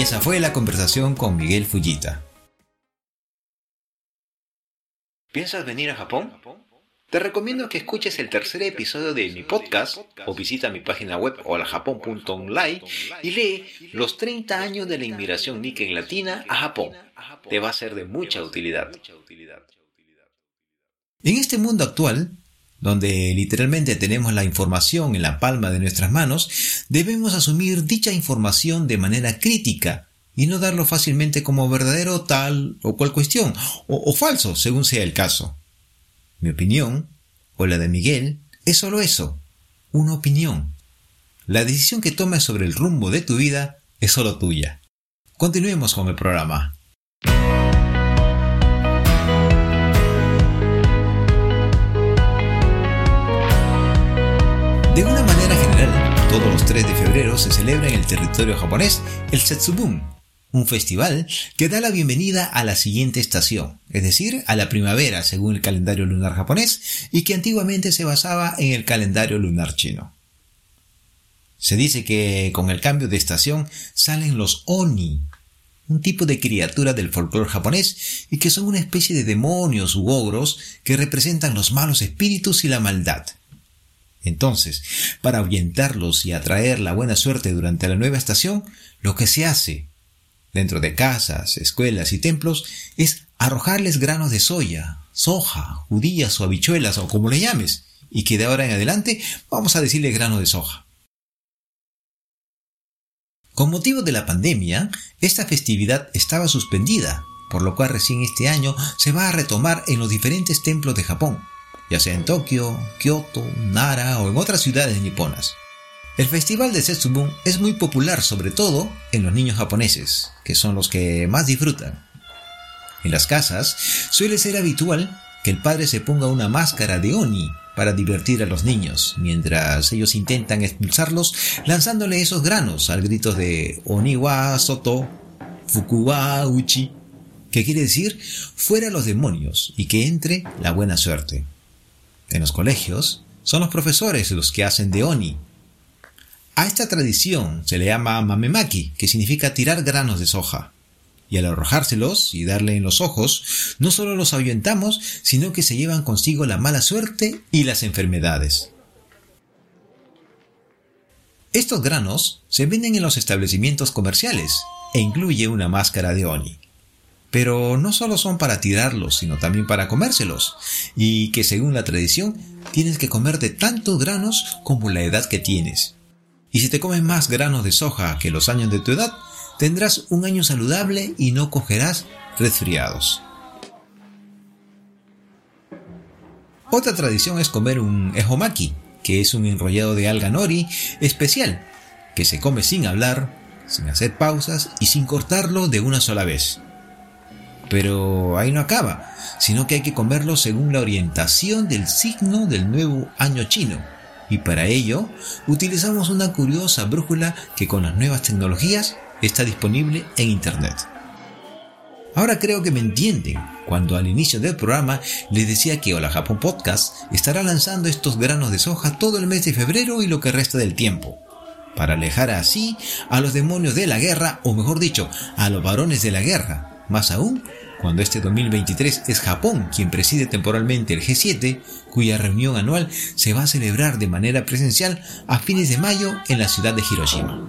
Esa fue la conversación con Miguel Fujita. ¿Piensas venir a Japón? Te recomiendo que escuches el tercer episodio de mi podcast o visita mi página web holajapón.online y lee los 30 años de la inmigración Nikkei latina a Japón. Te va a ser de mucha utilidad. En este mundo actual, donde literalmente tenemos la información en la palma de nuestras manos, debemos asumir dicha información de manera crítica y no darlo fácilmente como verdadero tal o cual cuestión, o, falso, según sea el caso. Mi opinión, o la de Miguel, es solo eso, una opinión. La decisión que tomes sobre el rumbo de tu vida es solo tuya. Continuemos con el programa. De una manera general, todos los 3 de febrero se celebra en el territorio japonés el Setsubun, un festival que da la bienvenida a la siguiente estación, es decir, a la primavera según el calendario lunar japonés y que antiguamente se basaba en el calendario lunar chino. Se dice que con el cambio de estación salen los oni, un tipo de criatura del folclore japonés y que son una especie de demonios u ogros que representan los malos espíritus y la maldad. Entonces, para ahuyentarlos y atraer la buena suerte durante la nueva estación, lo que se hace dentro de casas, escuelas y templos es arrojarles granos de soya, soja, judías o habichuelas o como le llames, y que de ahora en adelante vamos a decirle grano de soja. Con motivo de la pandemia, esta festividad estaba suspendida, por lo cual recién este año se va a retomar en los diferentes templos de Japón, ya sea en Tokio, Kyoto, Nara o en otras ciudades niponas. El festival de Setsubun es muy popular sobre todo en los niños japoneses, que son los que más disfrutan. En las casas suele ser habitual que el padre se ponga una máscara de Oni para divertir a los niños, mientras ellos intentan expulsarlos lanzándole esos granos al grito de Oniwa Soto, Fukuwa Uchi, que quiere decir fuera los demonios y que entre la buena suerte. En los colegios son los profesores los que hacen de Oni. A esta tradición se le llama mamemaki, que significa tirar granos de soja y al arrojárselos y darle en los ojos, no solo los ahuyentamos, sino que se llevan consigo la mala suerte y las enfermedades. Estos granos se venden en los establecimientos comerciales e incluye una máscara de Oni. Pero no solo son para tirarlos, sino también para comérselos, y que según la tradición tienes que comer de tantos granos como la edad que tienes. Y si te comes más granos de soja que los años de tu edad, tendrás un año saludable y no cogerás resfriados. Otra tradición es comer un ejomaki, que es un enrollado de alga nori especial, que se come sin hablar, sin hacer pausas y sin cortarlo de una sola vez. Pero ahí no acaba, sino que hay que comerlo según la orientación del signo del nuevo año chino. Y para ello utilizamos una curiosa brújula que con las nuevas tecnologías está disponible en Internet. Ahora creo que me entienden cuando al inicio del programa les decía que Hola Japón Podcast estará lanzando estos granos de soja todo el mes de febrero y lo que resta del tiempo, para alejar así a los demonios de la guerra, o mejor dicho, a los varones de la guerra, más aún cuando este 2023 es Japón quien preside temporalmente el G7, cuya reunión anual se va a celebrar de manera presencial a fines de mayo en la ciudad de Hiroshima.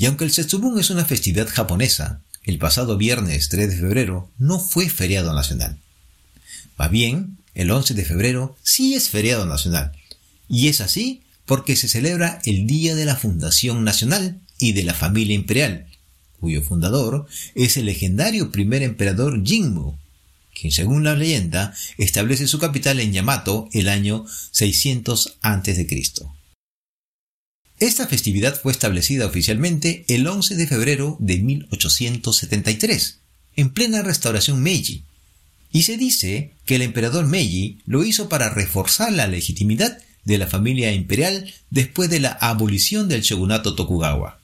Y aunque el Setsubun es una festividad japonesa, el pasado viernes 3 de febrero no fue feriado nacional. Va bien, el 11 de febrero sí es feriado nacional. Y es así porque se celebra el Día de la Fundación Nacional y de la Familia Imperial, cuyo fundador es el legendario primer emperador Jinmu, quien según la leyenda establece su capital en Yamato el año 600 a.C. Esta festividad fue establecida oficialmente el 11 de febrero de 1873, en plena restauración Meiji, y se dice que el emperador Meiji lo hizo para reforzar la legitimidad de la familia imperial después de la abolición del shogunato Tokugawa.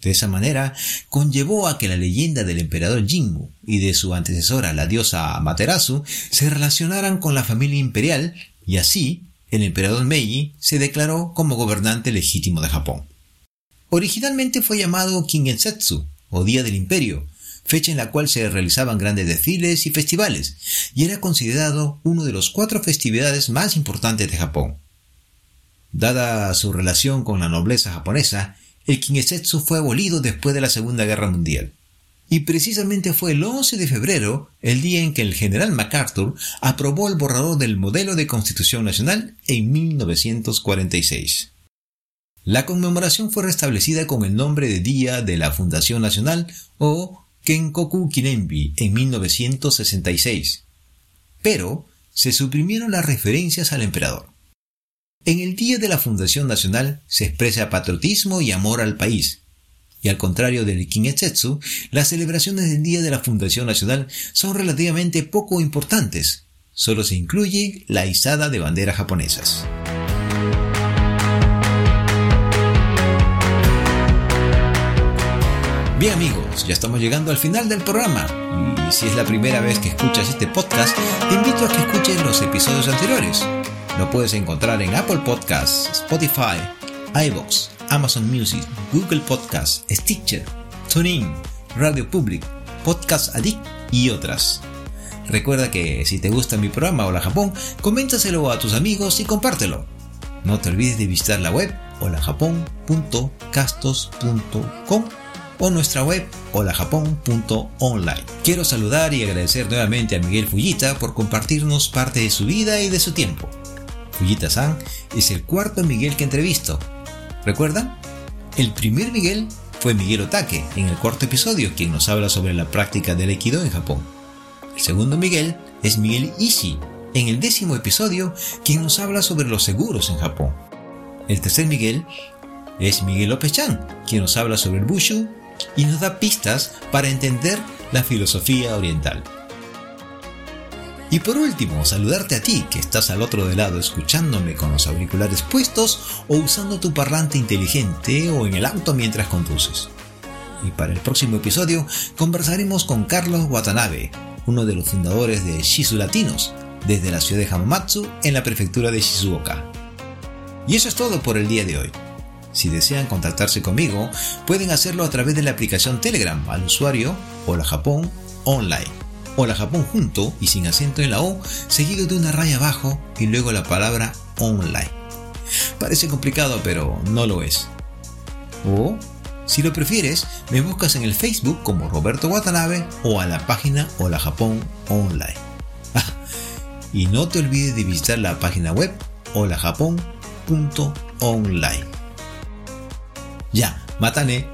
De esa manera, conllevó a que la leyenda del emperador Jinmu y de su antecesora, la diosa Amaterasu, se relacionaran con la familia imperial y así el emperador Meiji se declaró como gobernante legítimo de Japón. Originalmente fue llamado Kingensetsu, o Día del Imperio, fecha en la cual se realizaban grandes desfiles y festivales, y era considerado uno de los cuatro festividades más importantes de Japón. Dada su relación con la nobleza japonesa, el Kingetsu fue abolido después de la Segunda Guerra Mundial y precisamente fue el 11 de febrero el día en que el general MacArthur aprobó el borrador del modelo de Constitución Nacional en 1946. La conmemoración fue restablecida con el nombre de Día de la Fundación Nacional o Kenkoku Kinenbi en 1966, pero se suprimieron las referencias al emperador. En el Día de la Fundación Nacional se expresa patriotismo y amor al país, y al contrario del Kinetsetsu, las celebraciones del Día de la Fundación Nacional son relativamente poco importantes. Solo se incluye la izada de banderas japonesas. Bien amigos, ya estamos llegando al final del programa y si es la primera vez que escuchas este podcast, te invito a que escuches los episodios anteriores. Lo puedes encontrar en Apple Podcasts, Spotify, iVoox, Amazon Music, Google Podcasts, Stitcher, TuneIn, Radio Public, Podcast Addict y otras. Recuerda que si te gusta mi programa Hola Japón, coméntaselo a tus amigos y compártelo. No te olvides de visitar la web holajapón.castos.com o nuestra web holajapón.online. Quiero saludar y agradecer nuevamente a Miguel Fujita por compartirnos parte de su vida y de su tiempo. Fujita-san es el cuarto Miguel que entrevisto. ¿Recuerdan? El primer Miguel fue Miguel Otake en el cuarto episodio, quien nos habla sobre la práctica del Aikido en Japón. El segundo Miguel es Miguel Ishii en el décimo episodio, quien nos habla sobre los seguros en Japón. El tercer Miguel es Miguel López quien nos habla sobre el Bushu y nos da pistas para entender la filosofía oriental. Y por último, saludarte a ti que estás al otro lado escuchándome con los auriculares puestos o usando tu parlante inteligente o en el auto mientras conduces. Y para el próximo episodio conversaremos con Carlos Watanabe, uno de los fundadores de Shizu Latinos, desde la ciudad de Hamamatsu en la prefectura de Shizuoka. Y eso es todo por el día de hoy. Si desean contactarse conmigo, pueden hacerlo a través de la aplicación Telegram al usuario Hola Japón Online. Hola Japón junto y sin acento en la O, seguido de una raya abajo y luego la palabra online. Parece complicado, pero no lo es. O, si lo prefieres, me buscas en el Facebook como Roberto Watanabe o a la página Hola Japón Online. Ah, y no te olvides de visitar la página web holajapón.online. Ya, matane.